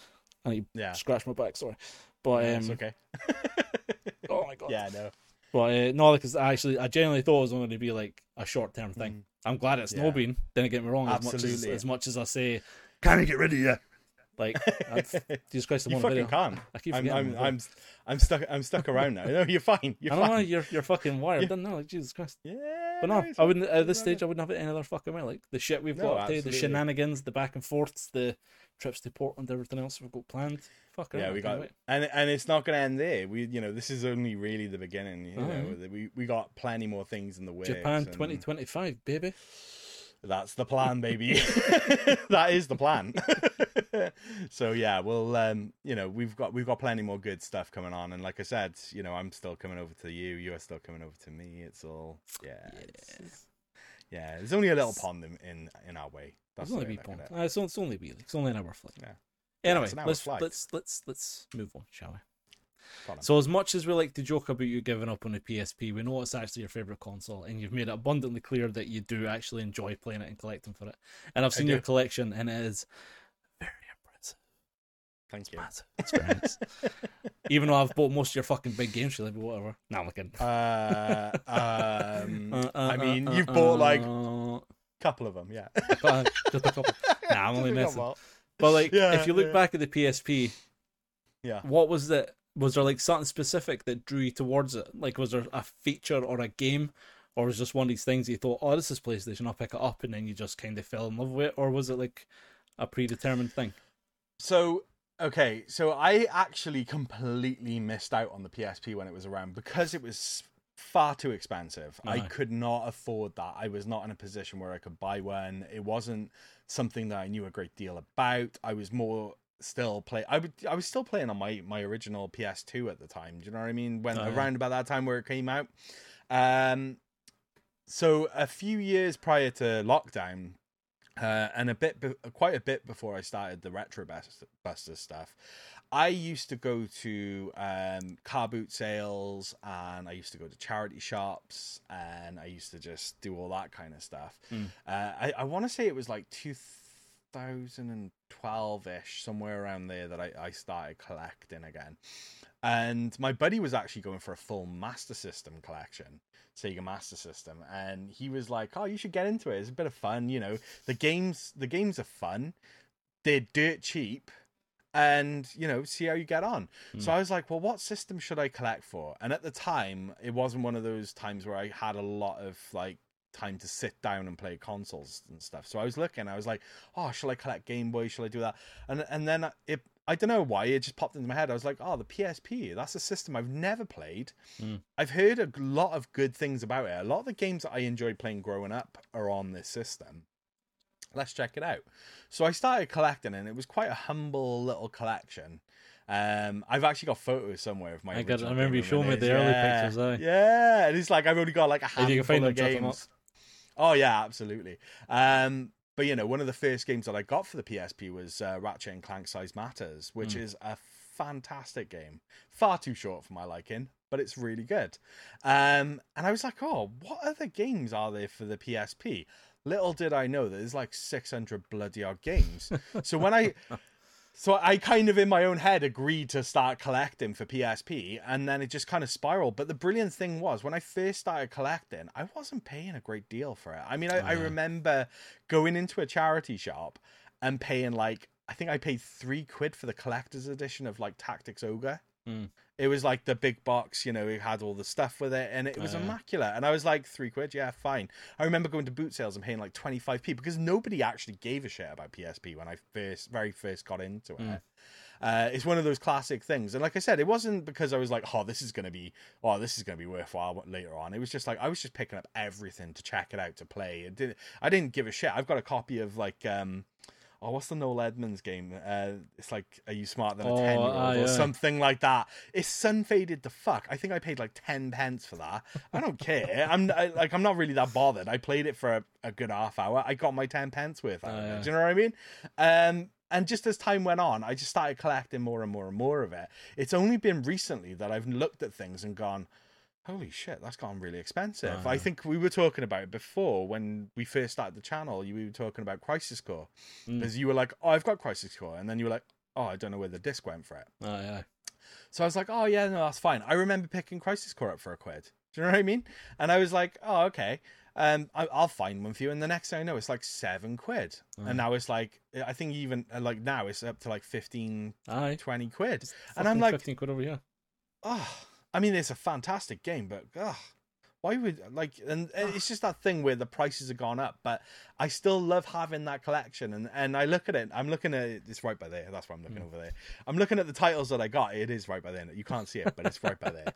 I need Yeah. scratch my back. Sorry, but Yeah, um, it's okay. oh my god, Yeah, I know. But uh, no, because I actually, I genuinely thought it was only going to be like a short term thing. Mhm. I'm glad it's Yeah. not been. Didn't get me wrong. As much as, Absolutely. as much as I say, Can I get rid of you? Like, I've, Jesus Christ, I'm You on fucking video. can't. I keep I'm. I'm, I'm, I'm stuck. I'm stuck around now. No, you're fine. You're I don't know. fine. You're you're fucking wired. Yeah. Didn't know. Like Jesus Christ. Yeah. But no, I wouldn't. At this stage. I wouldn't have it any other fucking way. Like the shit we've No, got up to, the shenanigans, the back and forths, the trips to Portland, everything else we've got planned. Fuck Yeah, we got, wait. and and it's not going to end there. We, you know, this is only really the beginning. You uh-huh. know, Alright. that we we got plenty more things in the way. Japan and 2025, baby. That's the plan, baby. that is the plan. so yeah, well, um, you know, we've got we've got plenty more good stuff coming on, and like I said, you know, I'm still coming over to you. You are still coming over to me. It's all yeah, it's- yeah. There's only a little pond in in, in our way. That's It's only a pond. it. Uh, it's, on- it's only wee. It's only an hour flight. Yeah. Anyway, it's an hour's let's flight. let's let's let's move on, shall we? So as much as we like to joke about you giving up on the PSP, we know it's actually your favorite console, and you've made it abundantly clear that you do actually enjoy playing it and collecting for it. And I've seen your collection, and it is very impressive. Thank you. Massive. It's very nice. Even though I've bought most of your fucking big games, you're like, whatever. No, I'm looking. Uh, um, Uh, uh, I mean, uh, you've uh, bought like a uh, couple of them, yeah. uh, just a couple. Nah, I'm only messing. But like, Yeah, if you look yeah. back at the PSP, Yeah. what was it? Was there like something specific that drew you towards it? Like, was there a feature or a game, or was just one of these things you thought, "Oh, this is PlayStation, I'll pick it up," and then you just kind of fell in love with it, or was it like a predetermined thing? So okay, so I actually completely missed out on the PSP when it was around because it was far too expensive. I could not afford that. I was not in a position where I could buy one. It wasn't something that I knew a great deal about. I was more still play I would I was still playing on my my original PS2 at the time. Do you know what I mean? When Oh, yeah. around about that time where it came out. Um so a few years prior to lockdown, uh, and a bit, be- quite a bit before I started the retro buster stuff, I used to go to um, car boot sales, and I used to go to charity shops, and I used to just do all that kind of stuff. Mm. Uh, I, I want to say it was like 2012 ish, somewhere around there, that I, I started collecting again. And my buddy was actually going for a full Master System collection, Sega Master System, and he was like, "Oh, you should get into it. It's a bit of fun, you know. The games, the games are fun. They're dirt cheap, and you know, see how you get on." Hmm. So I was like, "Well, what system should I collect for?" And at the time, it wasn't one of those times where I had a lot of like time to sit down and play consoles and stuff. So I was looking, I was like, "Oh, shall I collect Game Boy? Shall I do that?" And and then it. I don't know why it just popped into my head. I was like, "Oh, the PSP. That's a system I've never played. Mm. I've heard a lot of good things about it. A lot of the games that I enjoyed playing growing up are on this system. Let's check it out." So I started collecting, and it was quite a humble little collection. Um, I've actually got photos somewhere of my. I got- I remember you showing me the and early pictures, aye. Yeah, and it's like I've only got like a handful you can find of them, chuck them games. Oh yeah, absolutely. Um, but you know, one of the first games that I got for the PSP was uh, Ratchet and Clank Size Matters, which Mm. is a fantastic game. Far too short for my liking, but it's really good. Um, and I was like, oh, what other games are there for the PSP? Little did I know that there's like 600 bloody odd games. so when I so I kind of in my own head agreed to start collecting for PSP and then it just kind of spiraled. But the brilliant thing was when I first started collecting, I wasn't paying a great deal for it. I mean, I, I Yeah. remember going into a charity shop and paying like I think I paid three quid for the collector's edition of like Tactics Ogre. Mm. It was like the big box, you know, it had all the stuff with it and it was Yeah. immaculate. And I was like, three quid, yeah, fine. I remember going to boot sales and paying like 25p because nobody actually gave a shit about PSP when I first, very first got into it. Mm. Uh, it's one of those classic things, and like I said, it wasn't because I was like, "Oh, this is gonna be, oh, this is gonna be worthwhile later on." It was just like I was just picking up everything to check it out to play. It didn't, I didn't give a shit. I've got a copy of like, um, oh, what's the Noel Edmonds game? Uh, it's like, are you smarter than a Oh, ten year old aye, or something like that? It's sun faded the fuck. I think I paid like ten pence for that. I don't care. I'm I, like, I'm not really that bothered. I played it for a, a good half hour. I got my ten pence worth it. aye. Do you know what I mean? Um, and just as time went on, I just started collecting more and more and more of it. It's only been recently that I've looked at things and gone, holy shit, that's gone really expensive. Aye. I think we were talking about it before when we first started the channel. You we were talking about Crisis Core Mm. because you were like, oh, I've got Crisis Core, and then you were like, oh, I don't know where the disc went for it. Aye, aye. So I was like, oh yeah, no, that's fine. I remember picking Crisis Core up for a quid. Do you know what I mean? And I was like, oh okay, um, I, I'll find one for you. And the next thing I know, it's like seven quid, Aye. and now it's like, I think even uh, like now it's up to like 15, Aye. 20 quid. And I'm like- 15 quid over here. oh, I mean, it's a fantastic game, but ugh, why would like? And, and it's just that thing where the prices have gone up, but I still love having that collection. And and I look at it, I'm looking at it. It's right by there. That's why I'm looking Mm. over there. I'm looking at the titles that I got. It is right by there. You can't see it, but it's right by there.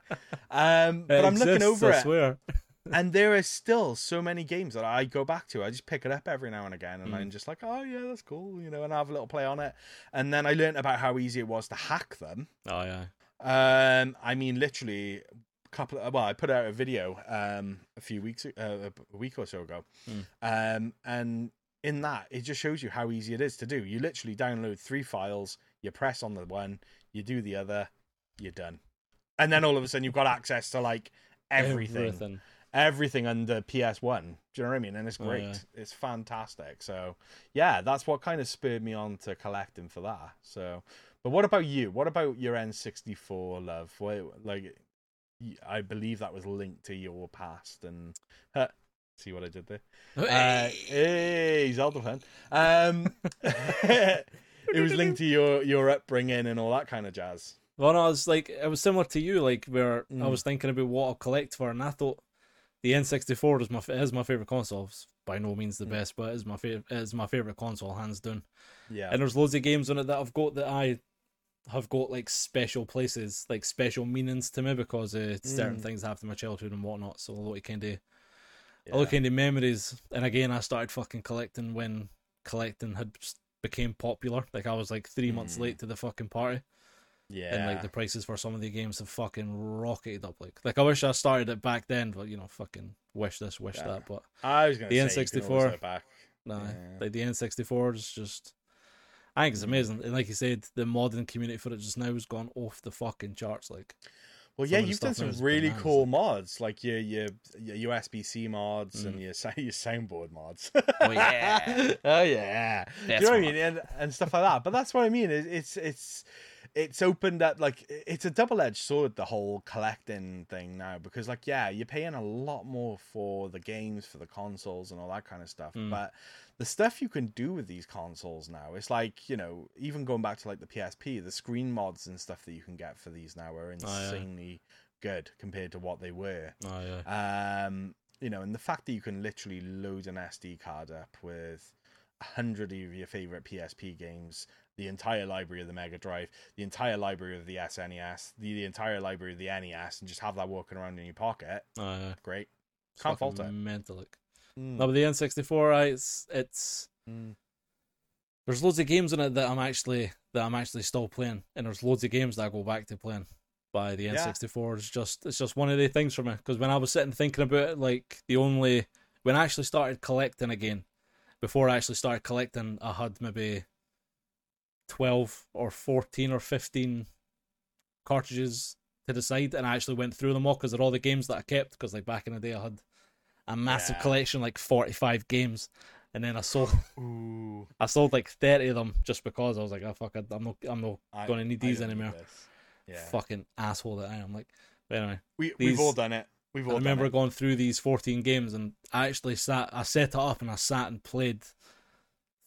Um, but It I'm looking over I it, swear. and there are still so many games that I go back to. I just pick it up every now and again, and Mm. I'm just like, oh yeah, that's cool, you know, and I have a little play on it. And then I learned about how easy it was to hack them. Oh aye. Um, I mean, literally, a couple. Of, well, I put out a video um a few weeks, uh, a week or so ago, Mm. um, and in that it just shows you how easy it is to do. You literally download three files, you press on the one, you do the other, you're done, and then all of a sudden you've got access to like everything, everything, under PS One. Do you know what I mean? And it's Oh, great. yeah. It's fantastic. So yeah, that's what kind of spurred me on to collecting for that. So. But what about you? What about your N64 love? What, like, I believe that was linked to your past. And uh, see what I did there? Uh, hey, Zelda fan. Um, it was linked to your your upbringing and all that kind of jazz. Well, no, was like it was similar to you, like where I Mm. was thinking about what I'll collect for, and I thought the N64 is my is my favorite console. It's by no means the Mm. best, but it's my favorite is my favorite console, hands down. Yeah, And there's loads of games on it that I've got that I have got like special places, like special meanings to me because uh, certain Mm. things happened in my childhood and whatnot. So a lot of kind of yeah. a lot of kind of memories. And again, I started fucking collecting when collecting had became popular. Like I was like three months Mm. late to the fucking party yeah. and like the prices for some of the games have fucking rocketed up. Like, like I wish I started it back then, but you know, fucking wish this, wish Yeah. that. But I was gonna the say, you can always N64. go back. nah, Yeah. like the N64 is just, I think it's amazing. And like you said, the modern community for it just now has gone off the fucking charts. Like, Well, yeah, you've done some really bananas, cool like- mods, like your your your USB-C mods and Mm. your your soundboard mods. Oh, yeah. oh yeah. Do you know what I mean? And, and stuff like that. But that's what I mean. It's it's it's opened up like it's a double-edged sword the whole collecting thing now because like yeah you're paying a lot more for the games for the consoles and all that kind of stuff Mm. but the stuff you can do with these consoles now it's like you know even going back to like the psp the screen mods and stuff that you can get for these now are Oh, yeah. insanely good compared to what they were oh yeah, um, you know, and the fact that you can literally load an SD card up with a hundred of your favorite PSP games, the entire library of the Mega Drive, the entire library of the SNES, the, the entire library of the NES, and just have that walking around in your pocket. oh yeah. Great. It's Can't fault it. Mental. Like. Mm. No, but the N64, I, it's it's Mm. there's loads of games in it that I'm actually that I'm actually still playing, and there's loads of games that I go back to playing. By the Yeah. N64, it's just it's just one of the things for me because when I was sitting thinking about it, like the only when I actually started collecting again, before I actually started collecting, I had maybe twelve or fourteen or fifteen cartridges to the side, and I actually went through them all because they're all the games that I kept. Because like back in the day, I had a massive Yeah. collection, like forty five games, and then I sold Ooh, I sold like thirty of them just because I was like, oh fuck, it, I'm not I'm not I- gonna need I these need anymore. Yeah, Fucking asshole that I am. Like, but anyway, we these- we've all done it. We've all. I remember going through these fourteen games, and I actually sat, I set it up, and I sat and played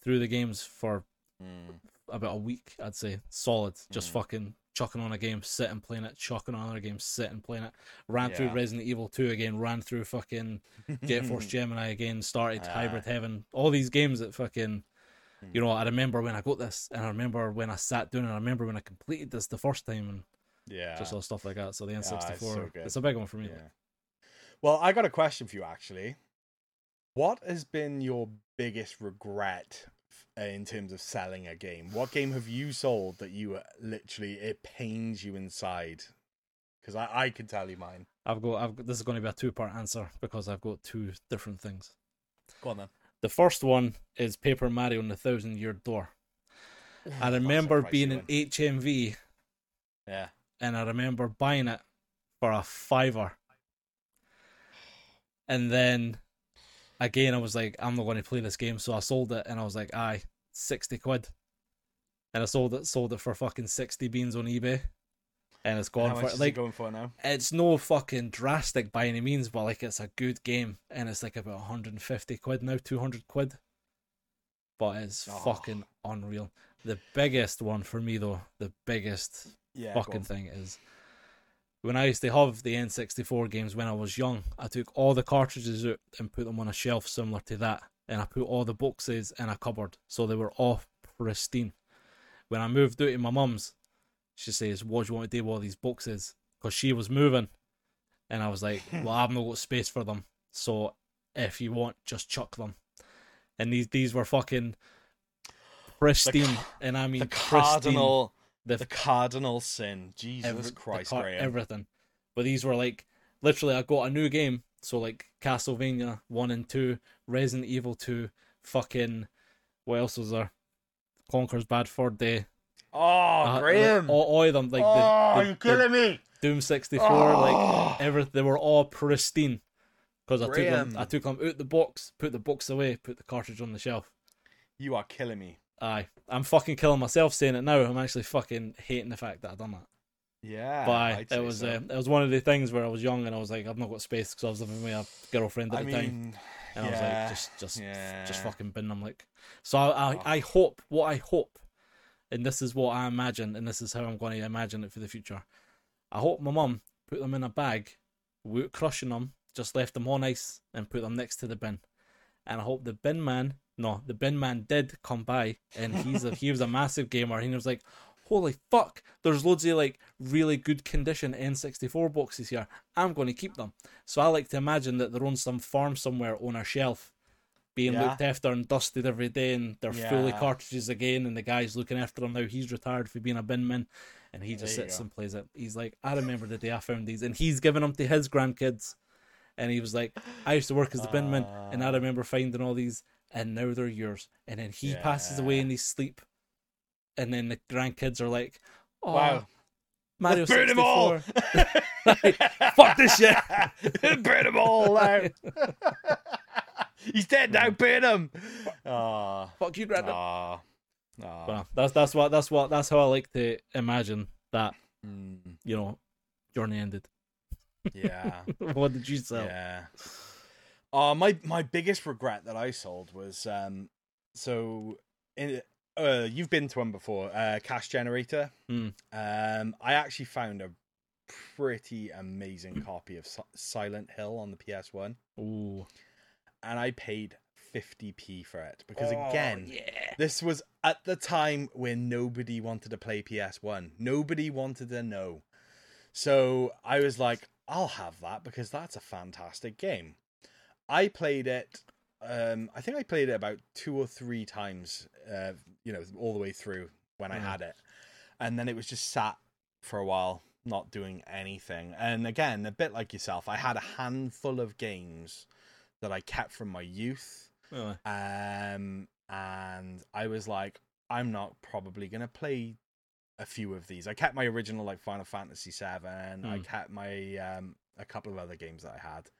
through the games for Mm. about a week. I'd say solid, just Mm. fucking chucking on a game, sitting playing it, chucking on another game, sitting playing it. Ran through Yeah. Resident Evil Two again, ran through fucking Jet Force Gemini again, started Ah. Hybrid Heaven, all these games that fucking, Mm. you know, I remember when I got this, and I remember when I sat down, and I remember when I completed this the first time, and yeah. just all stuff like that. So the Ah, N64, it's so it's a big one for me. Yeah. Well, I got a question for you actually. What has been your biggest regret uh, in terms of selling a game. What game have you sold that you uh, literally it pains you inside? Because I I can tell you mine. I've got, I've got, this is going to be a two part answer because I've got two different things. Go on then. The first one is Paper Mario and the Thousand Year Door. I remember being in HMV Yeah. and I remember buying it for a fiver. And then again, I was like, I'm not going to play this game, so I sold it, and I was like, aye, sixty quid. And I sold it, sold it for fucking sixty beans on eBay, and it's gone for like it going for now? it's no fucking drastic by any means, but like it's a good game, and it's like about 150 quid now, 200 quid. But it's Oh. fucking unreal. The biggest one for me though, the biggest Yeah. fucking thing is when I used to have the N64 games when I was young, I took all the cartridges out and put them on a shelf similar to that, and I put all the boxes in a cupboard so they were all pristine. When I moved out to my mum's, she says, "What do you want to do with all these boxes?" Because she was moving, and I was like, "Well, I've not got space for them, so if you want, just chuck them." And these these were fucking pristine, ca- and I mean the pristine cardinal, The- the, cardinal sin. Jesus every- Christ, car- Graeme. everything. But these were like literally, I got a new game. So like Castlevania one and two, Resident Evil two, fucking what else was there? Conker's Bad Fur Day. oh, Uh, Graeme. all, all of them like oh, the, ah, the, you're the killing me. Doom sixty four, like ah. everything. they were all pristine. Because I took them, I took them out the box, put the box away, put the cartridge on the shelf. You are killing me. Aye, I'm fucking killing myself saying it now. I'm actually fucking hating the fact that I done that. Yeah. But aye, it was so. uh, it was one of the things where I was young and I was like, I've not got space because I was living with a girlfriend at I the time, mean, and I was like, just just yeah. just fucking bin them like. So I, I Oh. I hope what I hope, and this is what I imagine, and this is how I'm going to imagine it for the future. I hope my mum put them in a bag, without crushing them, just left them on ice and put them next to the bin, and I hope the bin man. No, the bin man did come by, and he's a, he was a massive gamer. And he was like, "Holy fuck! There's loads of like really good condition N64 boxes here. I'm going to keep them." So I like to imagine that they're on some farm somewhere on a shelf, being Yeah. looked after and dusted every day, and they're fully Yeah. cartridges again. And the guy's looking after them now. He's retired for being a bin man, and he just There sits and plays it. He's like, "I remember the day I found these," and he's giving them to his grandkids. And he was like, "I used to work as the binman, and I Ah. remember finding all these." And now they're yours. And then he passes away Yeah. in his sleep, and then the grandkids are like, "Oh, Wow. Mario Burn them all. 64." Fuck this shit. burn them all out. He's dead now. Burn him. Ah. Fuck you, granddad. Ah. Ah. But that's that's what that's what that's how I like to imagine that Mm, you know journey ended. yeah. what did you sell? Yeah. Uh, my my biggest regret that I sold was um so in uh you've been to one before uh cash generator. Hmm. um I actually found a pretty amazing copy of Si- Silent Hill on the PS1 Ooh, and I paid 50p for it because Oh, again yeah. this was at the time when nobody wanted to play PS1 nobody wanted to know. So I was like I'll have that because that's a fantastic game I played it. Um, I think I played it about two or three times. Uh, you know, all the way through when I Mhm. had it, and then it was just sat for a while, not doing anything. And again, a bit like yourself, I had a handful of games that I kept from my youth, Really? um, and I was like, I'm not probably gonna play a few of these. I kept my original like Final Fantasy Seven. I Hmm. kept my um a couple of other games that I had,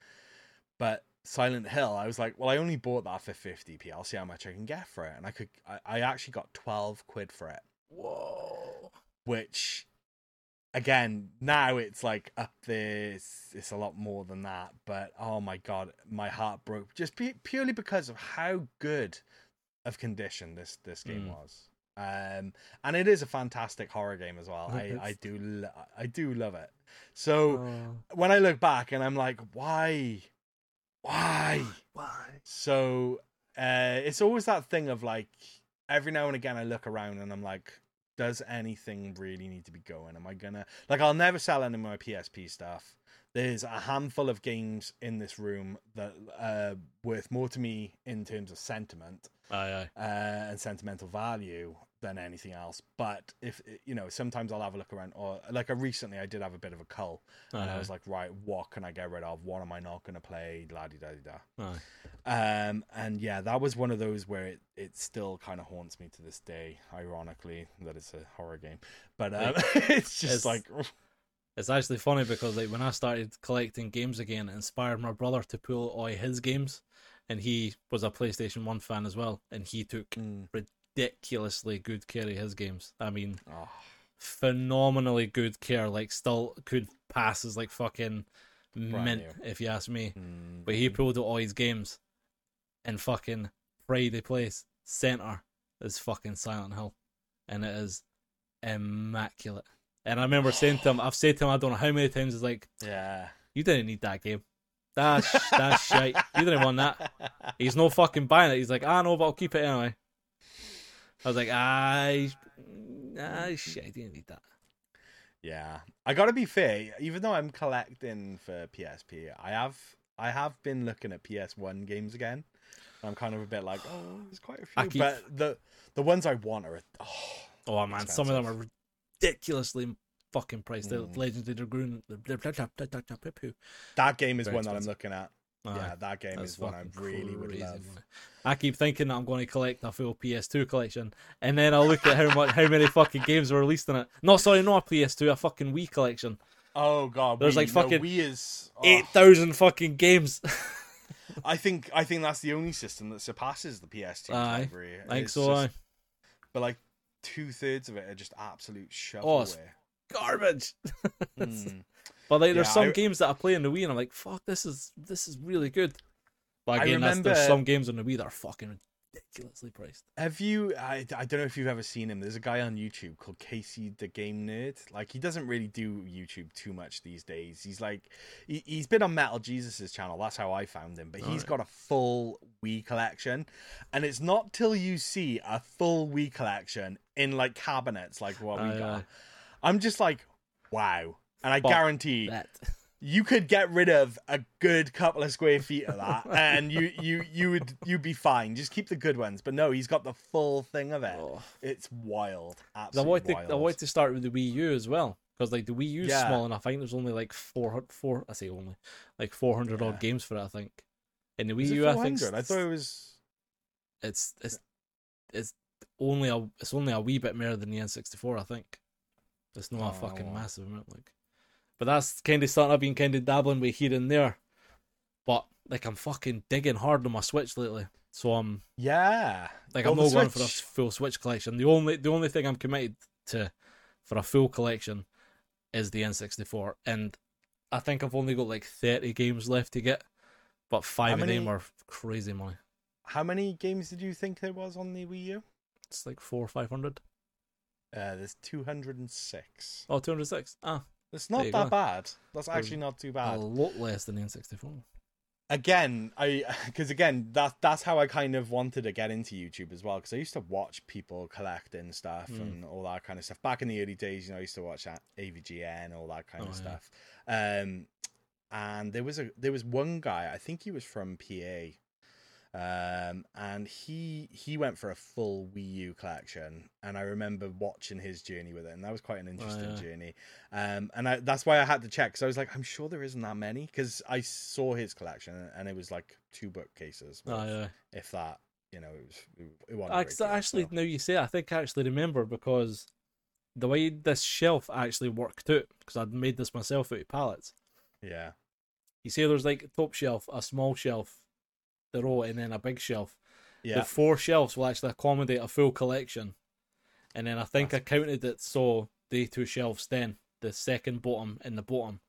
but Silent Hill, I was like, well, I only bought that for 50p. I'll see how much I can get for it, and I could. I, I actually got 12 quid for it, Whoa. which. Again, now it's like up there. It's, it's a lot more than that, but oh my god, my heart broke just pu- purely because of how good of condition this this game Mm. was. Um, and it is a fantastic horror game as well. I, I do lo- I do love it. So Oh, when I look back and I'm like, why, why? why? So uh, it's always that thing of like every now and again I look around and I'm like, does anything really need to be going? Am I gonna like? I'll never sell any of my PSP stuff. There's a handful of games in this room that uh worth more to me in terms of sentiment Aye, aye. uh, and sentimental value than anything else. But if you know, sometimes I'll have a look around, or like uh, recently, I did have a bit of a cull, and I was like, right, what can I get rid of? What am I not going to play? La di da di da. Um, and yeah, that was one of those where it, it still kind of haunts me to this day. Ironically, that it's a horror game, but um, it's just It's- like It's actually funny because like when I started collecting games again, it inspired my brother to pull all his games, and he was a PlayStation One fan as well, and he took mm, ridiculously good care of his games. I mean, oh, phenomenally good care. Like, still could pass as like fucking Brand mint new. if you ask me. mm, But he pulled all his games, and fucking Friday place center is fucking Silent Hill, and it is immaculate. And I remember saying to him, I've said to him, I don't know how many times, it's like, yeah, you didn't need that game. That's that's shite. You didn't want that. He's no fucking buying it. He's like, I know, but I'll keep it anyway. I was like, I, ah, shit, I didn't need that. Yeah, I gotta be fair. Even though I'm collecting for PSP, I have I have been looking at PS1 games again. I'm kind of a bit like, oh, there's quite a few, keep- but the the ones I want are oh, Oh man, some of them are ridiculously fucking priced. The Mm. Legends of the Dragoon. that game is Very one that I'm looking at. Yeah, that game is one I really would love. money. I keep thinking that I'm going to collect a full PS2 collection, and then I'll look at how much, how many fucking games were released in it. No, sorry, not a PS2, a fucking Wii collection. Oh god, There's Wii, like no, fucking Wii is. oh, Eight thousand fucking games. I think I think that's the only system that surpasses the PS2 Aye, library. I think so. just- aye. But like two thirds of it are just absolute Oh, shovelware. it's Garbage. Mm. But like, there's Yeah, some I- games that I play on the Wii, and I'm like, fuck, this is this is really good. But again, that's, there's some games on the Wii that are fucking ridiculously priced. Have you? I, I don't know if you've ever seen him. There's a guy on YouTube called Casey the Game Nerd. Like he doesn't really do YouTube too much these days. He's like he, he's been on Metal Jesus's channel. That's how I found him. But he's Alright. got a full Wii collection, and it's not till you see a full Wii collection in like cabinets like what we Aye, got. I'm just like, wow. And I guarantee That. you could get rid of a good couple of square feet of that oh. and you you you would you'd be fine just keep the good ones but no he's got the full thing of it Oh. it's wild 'Cause I absolutely wanted to, wild. I wanted to start with the Wii U as well because like the Wii U's Yeah. small enough. I think there's only like four four. I say only like four hundred Yeah. odd games for it. I think. In the Wii U, I think 400? I thought it was it's it's it's only a it's only a wee bit more than the N64. I think. It's not a Oh, fucking well. massive amount, like. But that's kind of starting. I've been kind of dabbling with here and there, but like I'm fucking digging hard on my Switch lately. So I'm yeah like I'm not going for a full Switch collection. The only the only thing I'm committed to for a full collection is the N64, and I think I've only got like 30 games left to get, but five of them are crazy money. how many games did you think there was on the Wii U It's like four or five hundred. uh there's 206 Oh, 206. Ah, it's not that go. bad that's actually not too bad. a lot less than the N64. again i because again that that's how i kind of wanted to get into youtube as well because i used to watch people collecting stuff Mm. and all that kind of stuff back in the early days you know i used to watch that avgn all that kind Oh, of yeah. stuff um and there was a there was one guy i think he was from pa um and he he went for a full wii u collection and i remember watching his journey with it and that was quite an interesting yeah. journey um and I, that's why i had to check because i was like i'm sure there isn't that many because i saw his collection and it was like two bookcases Oh, worth, yeah. if that you know it was it, wasn't a I, great actually, so. now you say, it, I think I actually remember because the way this shelf actually worked out, because I'd made this myself out of pallets. yeah You see, there's like top shelf, a small shelf, the row, and then a big shelf. yeah The four shelves will actually accommodate a full collection. And then I think I counted it so the two shelves then, the second bottom and the bottom,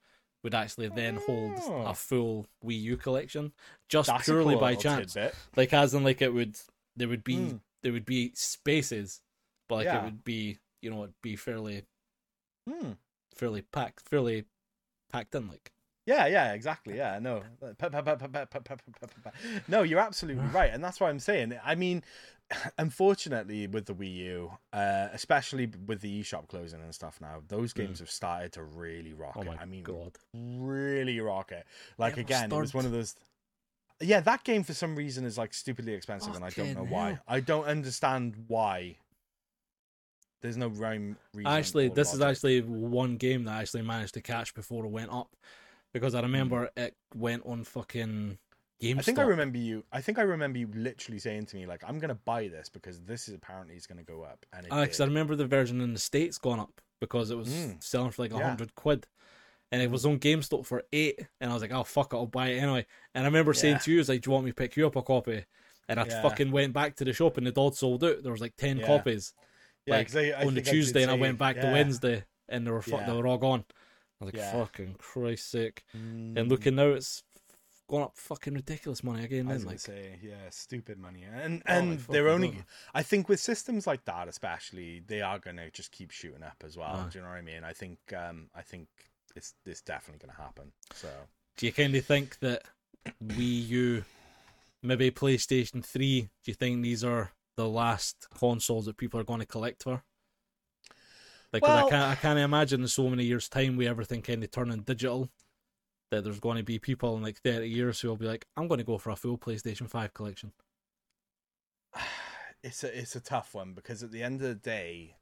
would actually then hold Oh. a full Wii U collection. Just That's purely cool by chance. tidbit. Like as in like it would there would be Mm. there would be spaces, but like Yeah. it would be you know, it'd be fairly Hmm. fairly packed fairly packed in like. Yeah, yeah, exactly. Yeah, no, no, you're absolutely right, and that's what I'm saying. I mean, unfortunately, with the Wii U, uh, especially with the eShop closing and stuff now, those games mm. have started to really rock oh it. I mean, God, really rock it. Like again, it was one of those. Yeah, that game for some reason is like stupidly expensive, Fucking and I don't know why. Hell. I don't understand why. There's no rhyme. Actually, this is actually one game that I actually managed to catch before it went up, because I remember mm. it went on fucking GameStop. I think I remember you. I think I remember you literally saying to me like, "I'm gonna buy this because this is apparently is gonna go up." And because I remember the version in the states gone up because it was mm. selling for like a hundred yeah. quid, and it was on GameStop for eight. And I was like, "Oh fuck it, I'll buy it anyway." And I remember saying to you, "Was like, do you want me to pick you up a copy?" And I yeah. fucking went back to the shop and the dog sold out. There was like ten copies. Yeah, like, I, I on the Tuesday, and I went back the Wednesday, and they were fu- they were all gone. I was like, "Fucking Christ's sake!" Mm. And looking now, it's gone up fucking ridiculous money again. Then, like, say, yeah, stupid money, and oh, and they're only. I think with systems like that, especially, they are gonna just keep shooting up as well. Uh. Do you know what I mean? I think, um, I think it's it's definitely gonna happen. So, do you kind of think that Wii U, maybe PlayStation Three? Do you think these are the last consoles that people are going to collect for? Like, well, I can't, I can't imagine in so many years' time we everything kind of turning digital that there's going to be people in like 30 years who will be like, I'm going to go for a full PlayStation 5 collection? It's a it's a tough one because at the end of the day,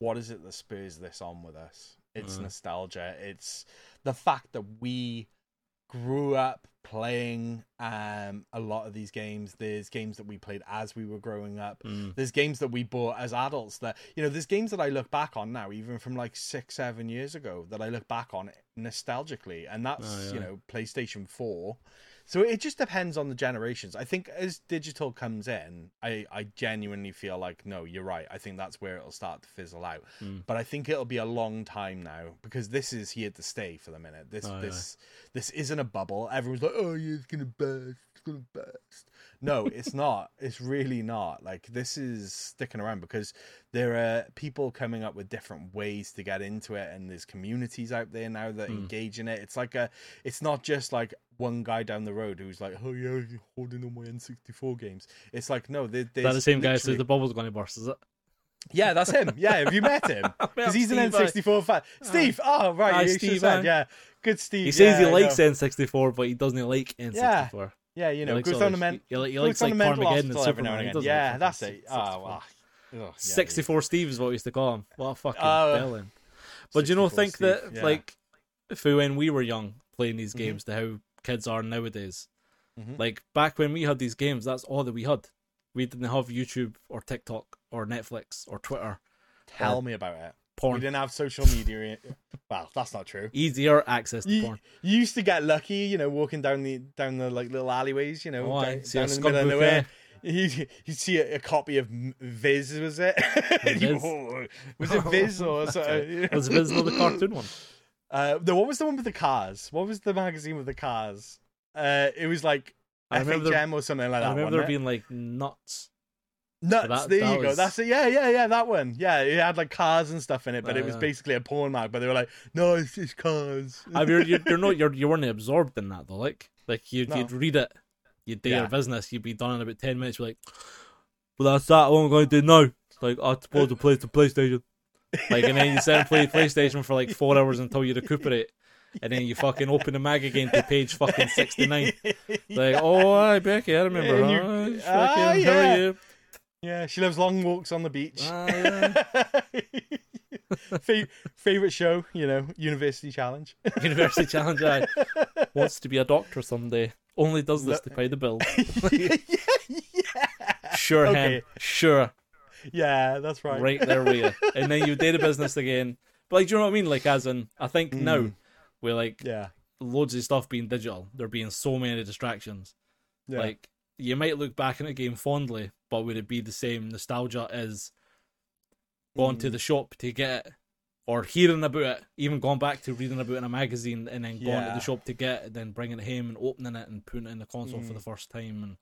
what is it that spurs this on with us? It's mm. nostalgia. It's the fact that we grew up playing um a lot of these games there's games that we played as we were growing up mm. there's games that we bought as adults that you know there's games that i look back on now even from like six seven years ago that i look back on nostalgically and that's oh, yeah. you know playstation 4 so it just depends on the generations. I think as digital comes in, I, I genuinely feel like no, you're right. I think that's where it'll start to fizzle out. Mm. But I think it'll be a long time now because this is here to stay for the minute. This oh, this yeah. this isn't a bubble. Everyone's like, oh yeah, it's gonna burst, it's gonna burst. No, it's not. It's really not. Like this is sticking around because there are people coming up with different ways to get into it, and there's communities out there now that mm. engage in it. It's like a. It's not just like one guy down the road who's like, "Oh yeah, holding on my N64 games." It's like no, they, that the same guy who says the bubble's going to burst, is it? Yeah, that's him. Yeah, have you met him? Because he's Steve, an N64 fan. Steve. Oh, right. Hi, Steve. Said, yeah, good Steve. He says yeah, he likes N64, but he doesn't like N64. Yeah. Yeah, you know, he goes the men. He, he likes like and Superman. And yeah, like that's it. Oh, wow. Oh, 64 yeah. Steve is what we used to call him. What a fucking uh, villain. But you know, think Steve, that, yeah. like, for when we were young playing these mm-hmm. games mm-hmm. to how kids are nowadays, mm-hmm. like, back when we had these games, that's all that we had. We didn't have YouTube or TikTok or Netflix or Twitter. Tell or, me about it porn. We didn't have social media. well, that's not true. Easier access to you, porn. You used to get lucky, you know, walking down the down the like little alleyways, you know, oh, down, down in the middle of nowhere. You you see a, a, copy of Viz, was it? Viz? was it Viz or something? It was Viz not the cartoon one? Uh, no, what was the one with the cars? What was the magazine with the cars? Uh, it was like I FHM or something like that. I remember there being like nuts. Nuts. That, there that you was... go. That's it. Yeah, yeah, yeah. That one. Yeah, it had like cars and stuff in it, but it was basically a porn mag. But they were like, "No, it's just cars." I mean, you're, you're not you're you weren't absorbed in that though. Like, like you'd no. you'd read it, you'd do yeah. your business, you'd be done in about ten minutes. You're like, "Well, that's that. What I'm going to do now." Like, I suppose to play the PlayStation. Like, and then you sit and play PlayStation for like four hours until you recuperate and then you fucking open the mag again to page fucking 69. Like, oh, hi, Becky, I remember. Yeah, you, ah, yeah. How are you? Yeah, she loves long walks on the beach. Uh, yeah. favorite show, you know, University Challenge. University Challenge. I wants to be a doctor someday. Only does this to pay the bills. yeah, yeah. Sure, okay. Hen. Sure. Yeah, that's right. Right there with you. And then you did a business again. But like, do you know what I mean? Like, as in, I think mm. now, with like, yeah, loads of stuff being digital, there being so many distractions. Yeah. Like, you might look back in a game fondly, but would it be the same nostalgia as going mm. to the shop to get it or hearing about it, even going back to reading about it in a magazine and then going yeah. to the shop to get it, then bringing it home and opening it and putting it in the console mm. for the first time and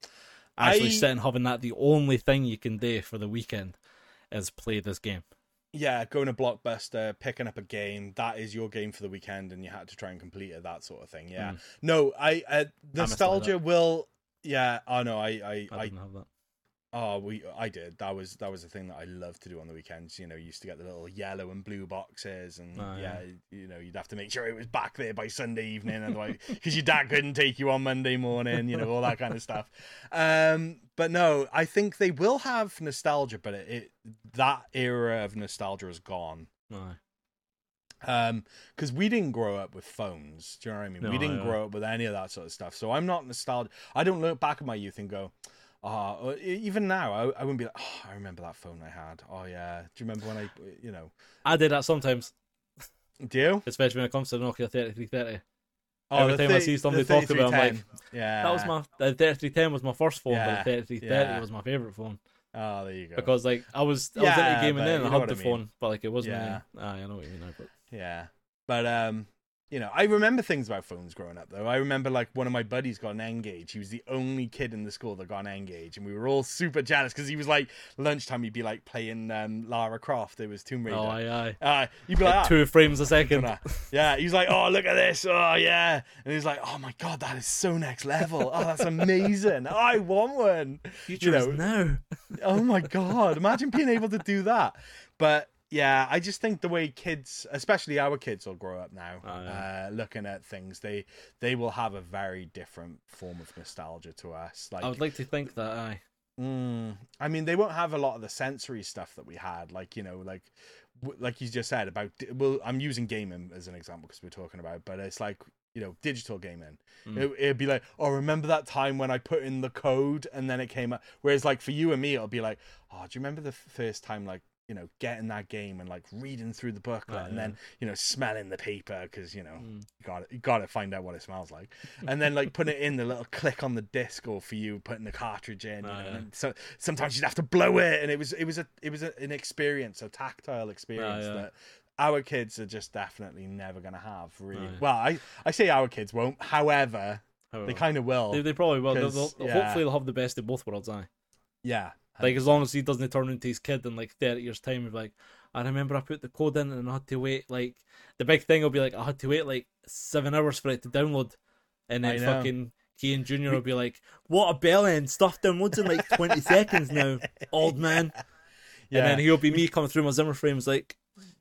actually I... sitting having that the only thing you can do for the weekend is play this game. yeah, going to Blockbuster, picking up a game, that is your game for the weekend, and you had to try and complete it, that sort of thing. Yeah. Mm. No, I uh, nostalgia will. Yeah. Oh no, I I, I I didn't have that. Oh, we I did. That was that was the thing that I loved to do on the weekends. You know, you used to get the little yellow and blue boxes, and Oh, yeah. yeah. you know, you'd have to make sure it was back there by Sunday evening, otherwise, because your dad couldn't take you on Monday morning. You know, all that kind of stuff. Um, but no, I think they will have nostalgia, but it, it that era of nostalgia is gone. Aye. Um, because we didn't grow up with phones. Do you know what I mean? we didn't yeah. grow up with any of that sort of stuff. So I'm not nostalgic. I don't look back at my youth and go, oh, even now, I, I wouldn't be like, oh, I remember that phone I had. Oh yeah. Do you remember when I, you know, I did that sometimes, do you? especially when it comes to oh, the Nokia 3330. Oh, Every the time I see somebody the talk about it, I'm like, yeah, That was my the 3310 was my first phone, Yeah, but the 3330 yeah. was my favorite phone Oh, there you go. because like I was I was Yeah, into gaming but then. you I had the I mean. phone, but like it wasn't. Yeah. Aye, I know what you mean now, but Yeah. But um you know, I remember things about phones growing up though. I remember like one of my buddies got an N-Gage. He was the only kid in the school that got an N-Gage, and we were all super jealous because he was like lunchtime he'd be like playing um, Lara Croft. It was Tomb Raider. oh aye aye. uh, you'd be like, "Ah." Two frames a second. yeah. He was like, oh look at this, oh yeah, and he's like, oh my god, that is so next level. Oh, that's amazing. I want one. Future know, is now. oh my god imagine being able to do that but yeah i just think the way kids especially our kids will grow up now Oh, yeah. uh, looking at things they they will have a very different form of nostalgia to us like I would like to think that. I. mm, i mean they won't have a lot of the sensory stuff that we had like you know like like you just said about well i'm using gaming as an example because we're talking about but it's like you know digital gaming Mm. it, it'd be like oh remember that time when i put in the code and then it came up whereas like for you and me it'll be like oh do you remember the first time like you know getting that game and like reading through the booklet Oh, and then you know smelling the paper because you know Mm. you got you got to find out what it smells like and then like putting it in the little click on the disc or for you putting the cartridge in you Oh, know, yeah. and so sometimes you'd have to blow it and it was it was a it was a, an experience a tactile experience yeah. that our kids are just definitely never going to have really Oh, well i i say our kids won't however However, they kind of will they, they probably will. They'll, they'll-. Hopefully, they'll have the best of both worlds. i yeah Like as long as he doesn't turn into his kid in like thirty years' time, he'll be like, I remember I put the code in and I had to wait like the big thing will be like I had to wait like seven hours for it to download, and then fucking Kean Junior will be like, "What a bell end! Stuff downloads in like twenty seconds now, old man." yeah And then he'll be me coming through my Zimmer frames like,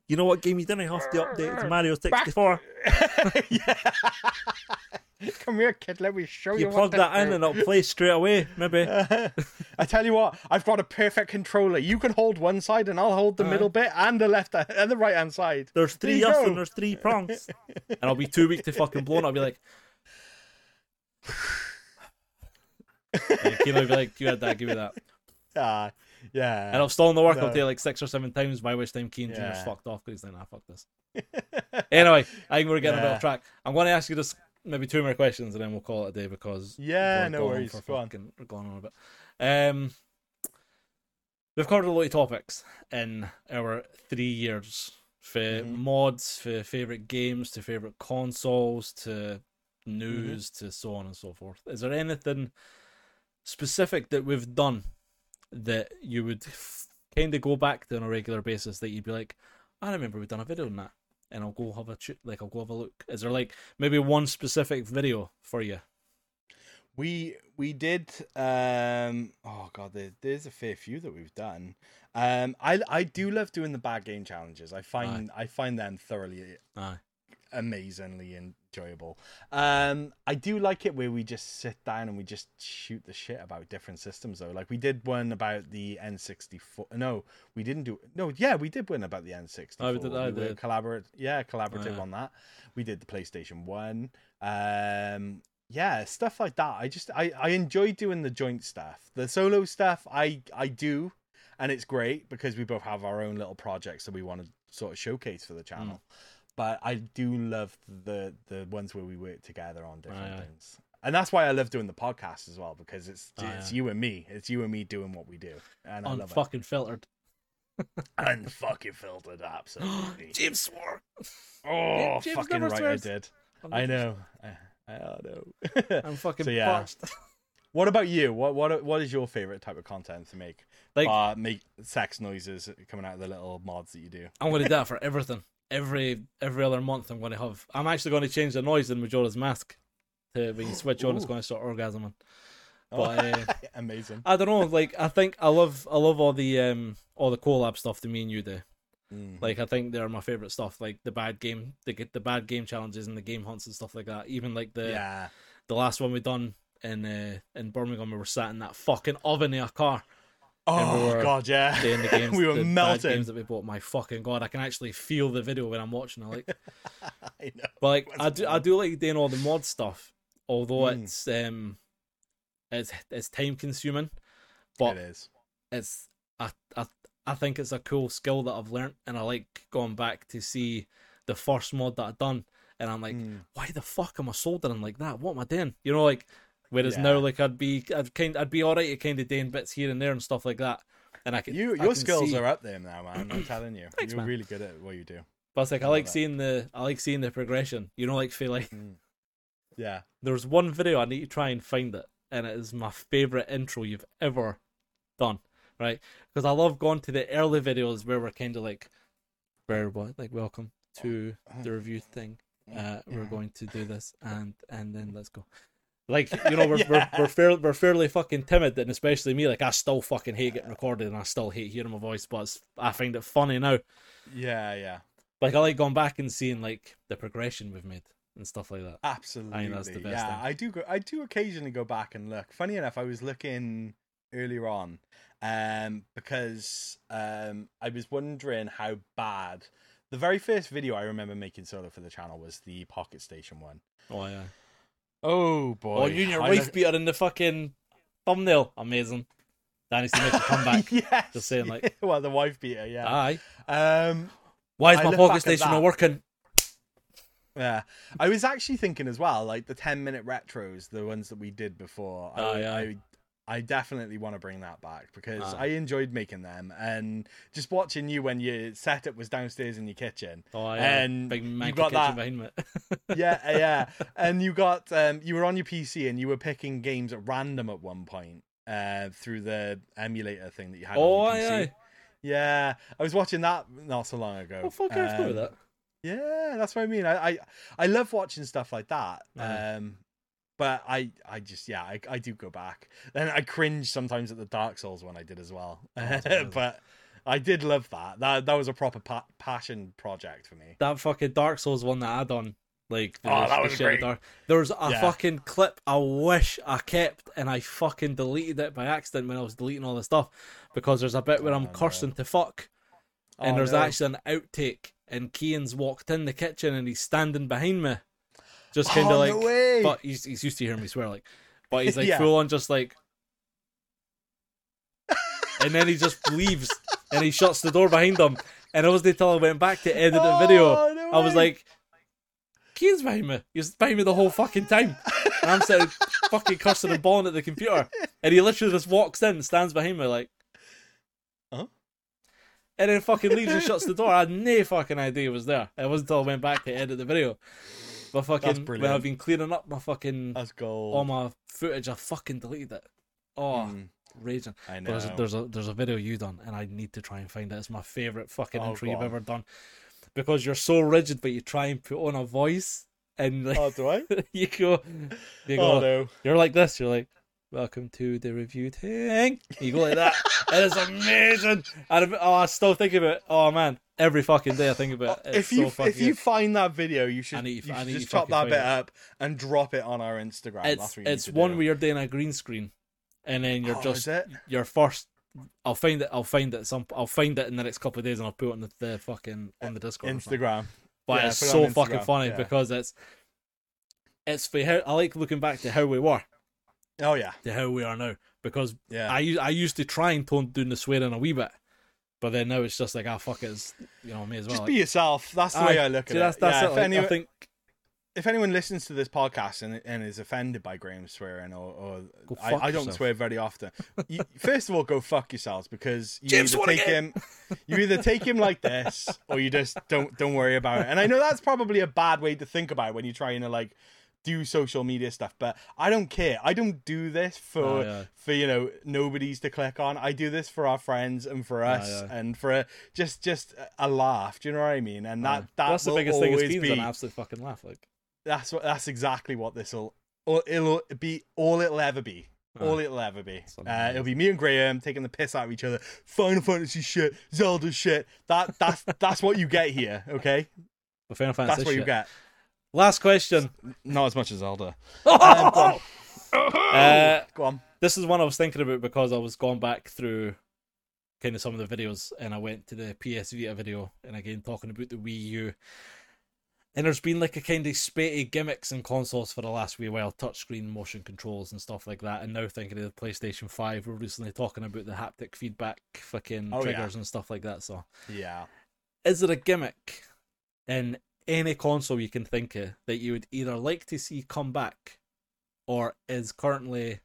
"You know what game you didn't have to update to Mario sixty four? yeah come here kid let me show you, You plug that in and it'll play straight away. Maybe." I tell you what, I've got a perfect controller. You can hold one side, and I'll hold the Aye. middle bit and the left and the right hand side. There's three us and there's three prongs. and I'll be too weak to fucking blow and I'll be like and will be like, You had that, give me that. Ah, yeah. And I'll stall in the work, No. take like six or seven times, by which time Keane Yeah. fucked off because he's like, nah, fuck this. anyway, I think we're getting a bit off track. I'm going to ask you just maybe two more questions and then we'll call it a day because Yeah, no on worries. for Go on. fucking- We're going on a bit. Um, we've covered a lot of topics in our three years for Mhm. mods, for favorite games, to favorite consoles, to Mm-hmm. news, to so on and so forth. Is there anything specific that we've done that you would kind of go back to on a regular basis that you'd be like, I remember we've done a video on that, and I'll go have a ch- like I'll go have a look. Is there like maybe one specific video for you? We we did. Um, oh god, there, there's a fair few that we've done. Um, I I do love doing the bad game challenges. I find I find them thoroughly Aye. Amazingly enjoyable. Um, I do like it where we just sit down and we just shoot the shit about different systems though. Like we did one about the N64. No, we didn't do. No, yeah, we did one about the N64. Oh, we did- I we did. collaborate. Yeah, collaborative Oh, yeah. on that. We did the PlayStation One. Um, yeah, stuff like that. I just I I enjoy doing the joint stuff. The solo stuff I I do, and it's great because we both have our own little projects that we want to sort of showcase for the Mm. Channel. But I do love the the ones where we work together on different Aye, aye. things. And that's why I love doing the podcast as well because it's Aye, it's aye. you and me. It's you and me doing what we do, and I love Unfucking filtered. and fucking filtered, absolutely. Jaymz swore. oh, Jaymz fucking never right, swears. I did. I know. I, I know. I'm fucking So, yeah. parched. What about you? What what what is your favorite type of content to make? Like uh, make sex noises coming out of the little mods that you do. I'm going to do that for everything. Every every other month, I'm going to have. I'm actually going to change the noise in Majora's Mask to when you switch on, it's going to start orgasming. Oh, uh, amazing. I don't know. Like I think I love I love all the um all the collab stuff that me and you do. Mm. Like I think they're my favorite stuff. Like the bad game, the the bad game challenges and the game hunts and stuff like that. Even like the yeah, the last one we done in uh, in Birmingham, we were sat in that fucking oven in a car oh we god, yeah. the games. we were melting. games that we bought. My fucking god, I can actually feel the video when I'm watching it. Like, I know. but like That's I do, I do like doing all the mod stuff. Although Mm. it's um, it's it's time consuming, but it is. it's I, I I think it's a cool skill that I've learned, and I like going back to see the first mod that I done, and I'm like, Mm. why the fuck am I soldering like that? What am I doing? You know, like whereas Yeah. now, like I'd be, I'd kind, I'd be alright at kind of doing bits here and there and stuff like that, and I can. You, I your can skills see- are up there now, man. I'm telling you, Thanks, you're man. really good at what you do. But it's like I I like seeing the, I like seeing the progression. You know, like feel like Yeah. there's one video I need to try and find it, and it is my favorite intro you've ever done, right? Because I love going to the early videos where we're kind of like, very what, like welcome to the review thing. Uh, we're going to do this, and and then let's go. Like you know, we're Yeah. we're we're, fair, we're fairly fucking timid, and especially me. Like I still fucking hate getting recorded, and I still hate hearing my voice, but it's, I find it funny now. Yeah, yeah. Like I like going back and seeing like the progression we've made and stuff like that. Absolutely. that's the best yeah, thing. I do go I do occasionally go back and look. Funny enough, I was looking earlier on um because um I was wondering how bad the very first video I remember making solo for the channel was the PocketStation one. Oh yeah. Oh boy. Oh, you and your I wife beater in the fucking thumbnail. Amazing. That needs to make a comeback. yes. Just saying, like- well, the wife beater, yeah. Aye. Um Why is I my PocketStation not working? Yeah, I was actually thinking as well, like the ten minute retros, the ones that we did before. I, Oh, yeah. I, I definitely want to bring that back because Ah. I enjoyed making them and just watching you when your setup was downstairs in your kitchen. Oh yeah. And Big you got that-. Yeah, uh, yeah, and you got um, you were on your PC and you were picking games at random at one point uh, through the emulator thing that you had. oh on your PC. aye. Yeah, I was watching that not so long ago. Oh fuck, I Um, about that. Yeah, that's what I mean. I I, I love watching stuff like that. Um, but I I just yeah I I do go back. Then I cringe sometimes at the Dark Souls one I did as well. Oh, but I did love that. That that was a proper pa- passion project for me. That fucking Dark Souls one that I done. Like the, Oh, that was shit great. Dark... There was a Yeah. fucking clip I wish I kept and I fucking deleted it by accident when I was deleting all the stuff because there's a bit where I'm Oh, no. cursing to fuck and Oh, there's no. actually an outtake and Kean's walked in the kitchen and he's standing behind me just kind of Oh, like no but he's, he's used to hearing me swear like but he's like Yeah. full on just like and then he just leaves and he shuts the door behind him and it wasn't until I went back to edit the video Oh, no I was like Kean's behind me he was behind me the whole fucking time and I'm sitting fucking cursing and bawling at the computer and he literally just walks in stands behind me like Huh? and then fucking leaves and shuts the door. I had no fucking idea he was there. It wasn't until I went back to edit the video. But fucking when. I've been cleaning up my fucking that's gold. all my footage, I fucking deleted it. Oh, Mm, raging. I know. There's a, there's a there's a video you done, and I need to try and find it. It's my favorite fucking Oh, intro you've ever done because you're so rigid, but you try and put on a voice, and like oh, do I? you go, you go, Oh no. you're like this. You're like, welcome to the review thing. You go like that. it's amazing. And oh, I still think of it. Oh man, every fucking day I think about it. It's if you so if you good. find that video, you should, need you should just chop that bit it. up and drop it on our Instagram. it's That's what you it's one do. where you're doing a green screen, and then you're Oh, just your first. I'll find it. I'll find it. Some. I'll find it in the next couple of days, and I'll put it on the, the fucking on the Discord. Instagram. But Yeah, it's so fucking funny yeah. because it's it's for how I like looking back to how we were Oh yeah, to how we are now because yeah. I I used to try and tone down the swearing a wee bit, but then now it's just like ah fuck it, it's, you know me as well. Just like- be yourself. That's the way I look at that's, it. That's yeah, it. if, like, anyone, I think if anyone listens to this podcast and, and is offended by Graeme swearing, or, or I, I don't yourself. swear very often. You, first of all, go fuck yourselves because you either take again. him, you either take him like this, or you just don't don't worry about it. And I know that's probably a bad way to think about it when you're trying to like do social media stuff, but I don't care. I don't do this for Oh, yeah. for you know nobody's to click on. I do this for our friends and for us yeah. and for a, just just a laugh. Do you know what I mean? And that Aye. that that's the biggest thing. always be an absolute fucking laugh. Like, that's what that's exactly what this will it'll be all it'll ever be. All it'll ever be. Uh, it'll be me and Graeme taking the piss out of each other. Final Fantasy shit, Zelda shit. That that's that's what you get here. Okay, but Final Fantasy. that's what you get. Last question. Not as much as Zelda. uh, Go on. this is one I was thinking about because I was going back through kind of some of the videos and I went to the PS Vita video and again talking about the Wii U. And there's been like a kind of spatey gimmicks in consoles for the last wee while, touchscreen motion controls and stuff like that. And now thinking of the PlayStation 5, we're recently talking about the haptic feedback fucking Oh, yeah. triggers and stuff like that. So Yeah. is there a gimmick in any console you can think of that you would either like to see come back or is currently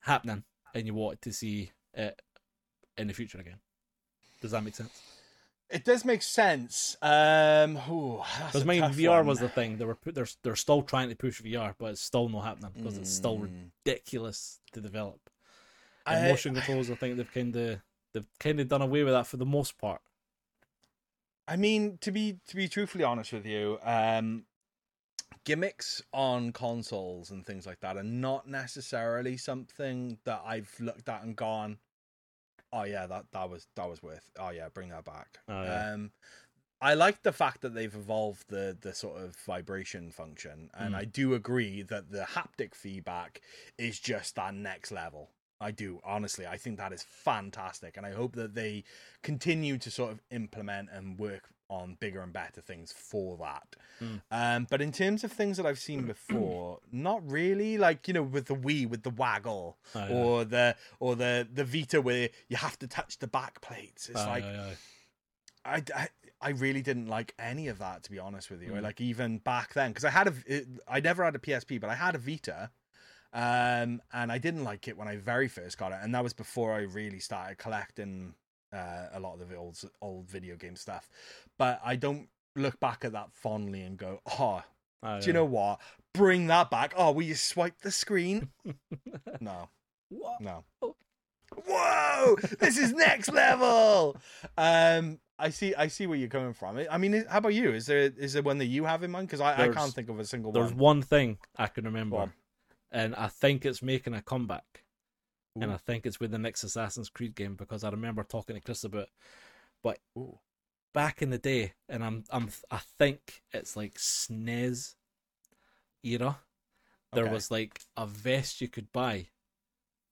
happening and you want to see it in the future again? Does that make sense? It does make sense. Um, Because a I mean, VR one. was the thing. they were they're they're still trying to push VR, but it's still not happening because it's still Mm. ridiculous to develop. And I- motion controls, I think they've kind of they've kind of done away with that for the most part. I mean, to be to be truthfully honest with you, um, gimmicks on consoles and things like that are not necessarily something that I've looked at and gone, "Oh yeah, that that was that was worth. Oh yeah, bring that back." Oh, yeah. Um, I like the fact that they've evolved the the sort of vibration function, and Mm. I do agree that the haptic feedback is just that next level. I do honestly. I think that is fantastic, and I hope that they continue to sort of implement and work on bigger and better things for that. Mm. Um, but in terms of things that I've seen before, not really. Like you know, with the Wii, with the waggle, Aye, aye. or the or the the Vita, where you have to touch the back plates. It's Aye, like aye, aye. I, I, I really didn't like any of that to be honest with you. Mm. Like even back then, because I had a, it, I never had a PSP, but I had a Vita, um, and I didn't like it when I very first got it, and that was before I really started collecting uh, a lot of the old old video game stuff. But I don't look back at that fondly and go, oh, Aye, do you know what? Bring that back. Oh, will you swipe the screen? no. What? No. Whoa! This is next level. Um, I see. I see where you're coming from. I mean, how about you? Is there is there one that you have in mind? Because I, I can't think of a single There's one. There's one thing I can remember, on. And I think it's making a comeback. And I think it's with the next Assassin's Creed game because I remember talking to Chris about Ooh. back in the day, and I'm I'm I think it's like SNES era. There Okay. was like a vest you could buy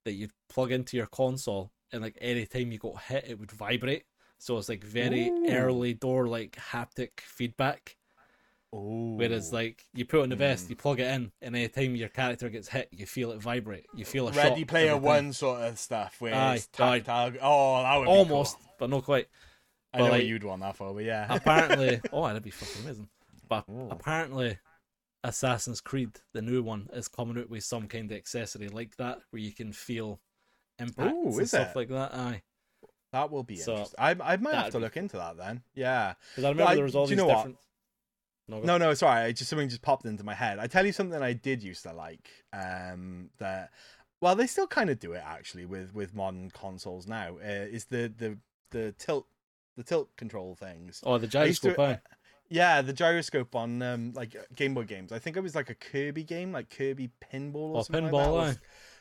that you'd plug into your console, and like any time you got hit, it would vibrate. So it's like very Ooh. early door like haptic feedback. Ooh. Whereas like you put in the vest, Mm. you plug it in, and any time your character gets hit, you feel it vibrate. You feel a Ready shock Player. One sort of stuff where Aye, it's aye. Oh, that would be almost, cool. but not quite. I but know what like- you'd want that for, but yeah. apparently, oh, that'd be fucking amazing. But Ooh. apparently, Assassin's Creed, the new one, is coming out with some kind of accessory like that, where you can feel impacts Ooh, and stuff it? like that. Aye, that will be So, interesting. I I might have to be- look into that then. Yeah. because I remember I- there was all these know what? No, No, sorry. I just something just popped into my head. I tell you something I did used to like. Um, that well, they still kind of do it actually with with modern consoles now. Uh, is the the the tilt the tilt control things? Oh, the used to- gyroscope. Yeah, the gyroscope on um like Game Boy games. I think it was like a Kirby game, like Kirby Pinball or Oh, something like that. Was,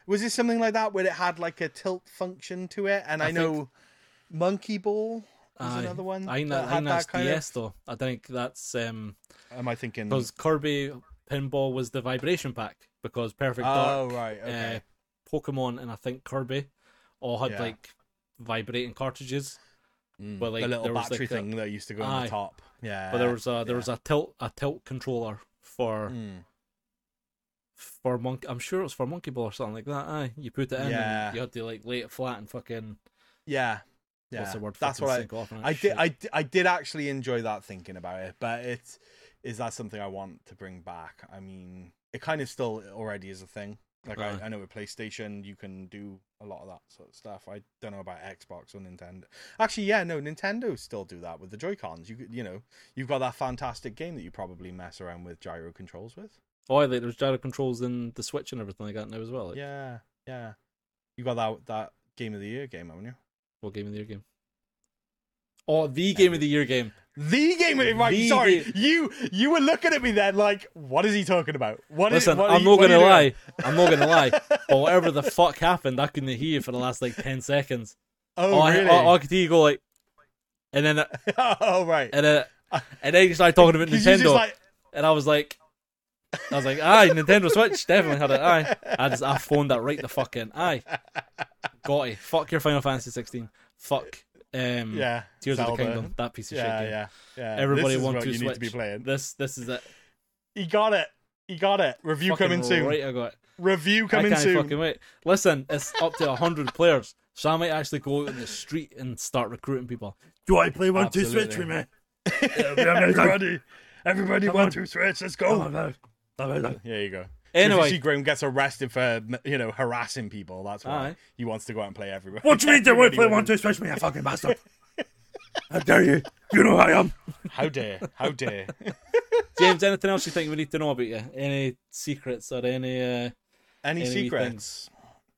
was it something like that where it had like a tilt function to it? And I, I think- know Monkey Ball was Aye. another one. I think that that, I think that's that DS though. I think that's um Am I thinking? because Kirby Pinball was the vibration pack because Perfect Dark, Oh right, okay. uh, Pokemon, and I think Kirby all had Yeah. like vibrating cartridges. Mm, but, like, the little there was, battery like, a- thing that used to go on the top. Yeah, but there was a there yeah. was a tilt a tilt controller for Mm. for monkey. I'm sure it was for Monkey Ball or something like that. Aye, you put it in Yeah. and you had to like lay it flat and fucking yeah, yeah. what's the word? That's what I. off. I did. I, I did actually enjoy that thinking about it, but it's is that something I want to bring back? I mean, it kind of still already is a thing. Like Aye. I, I know with PlayStation you can do a lot of that sort of stuff. I don't know about Xbox or Nintendo. Actually, yeah, no, Nintendo still do that with the Joy Cons. You you know, you've got that fantastic game that you probably mess around with gyro controls with. Oh, like there's gyro controls in the Switch and everything like that now as well. Like, Yeah, yeah. You got that that game of the year game, haven't you? What game of the year game? Oh, the game of the year game. The game of right. The sorry, game- you you were looking at me then like, what is he talking about? What is? Listen, what I'm you- not what gonna lie. I'm not gonna lie. But whatever the fuck happened, I couldn't hear for the last like ten seconds. Oh, I, really? I, I could hear you go like, and then uh, oh, right. and then and then you started talking about Nintendo, like, and I was like, I was like, aye, Nintendo Switch definitely had it. Aye, I just I phoned that right the fucking. Aye, got it. Fuck your Final Fantasy 16. Fuck. Um, yeah, Tears of the Kingdom. That piece of Yeah, shit game. yeah, yeah. Everybody this is to you switch. need to be playing. This this is it. He got it. He got it. Review Fucking coming soon. Right, I got it. Review coming I can't soon. fucking wait. Listen, it's up to hundred players, so I might actually go out in the street and start recruiting people. Do I play one two switch with me? everybody, everybody, one, two, switch. Let's go. my god. My god. There you go. Anyway. so you see Graeme gets arrested for you know harassing people, that's why Aye. he wants to go out and play everywhere. What do you mean do I Everybody play wins. one two switch me, you fucking bastard? How dare you? You know who I am. How dare? How dare? Jaymz, anything else you think we need to know about you? Any secrets or any? uh Any Any secrets?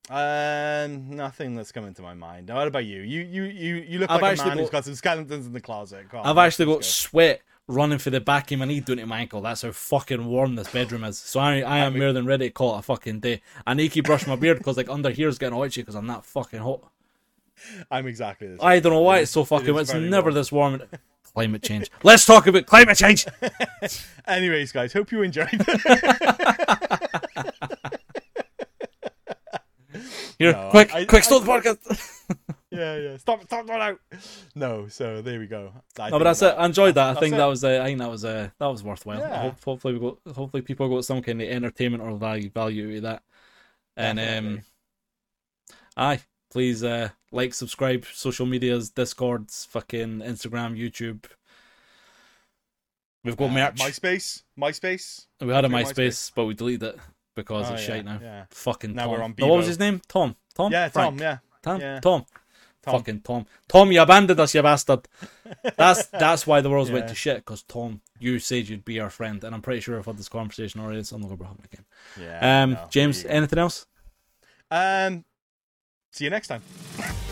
Um, nothing that's coming to my mind. What about you? You you you you look I've like a actually man who's got- got some skeletons in the closet. On, I've actually got let's sweat running for the back of my knee down to my ankle. That's how fucking warm this bedroom is. So I, I am more than ready to call it a fucking day. I need to brushing my beard because like under here is getting itchy because I'm that fucking hot. I'm exactly the same. I don't know why it's so fucking. it It's never warm. this warm. Climate change. Let's talk about climate change. Anyways, guys, hope you enjoyed. Here, No, quick, I- quick, I- stop the podcast. Yeah, yeah. Stop, stop that out. No, so there we go. I No, but that's it. I enjoyed that. I think it. that was. Uh, I think that was. Uh, that was worthwhile. Yeah. Hope, hopefully, we got. Hopefully, people got some kind of entertainment or value value of that. And um, aye, please uh, like, subscribe, social medias, Discords, fucking Instagram, YouTube. We've got Uh, merch. MySpace, MySpace. we had a MySpace, MySpace. but we deleted it because Oh, it's yeah, shite now. yeah. Fucking Now Tom. we're on No, what was his name? Tom. Tom. Yeah, Frank? Tom. Yeah, Tom. Yeah. Tom. Tom. Fucking Tom. Tom, you abandoned us, you bastard. That's that's why the world's went to shit. Because Tom, you said you'd be our friend, and I'm pretty sure I've had this conversation already. So I'm not gonna bring it again. yeah. Um, no, Jaymz, anything else? Um, see you next time.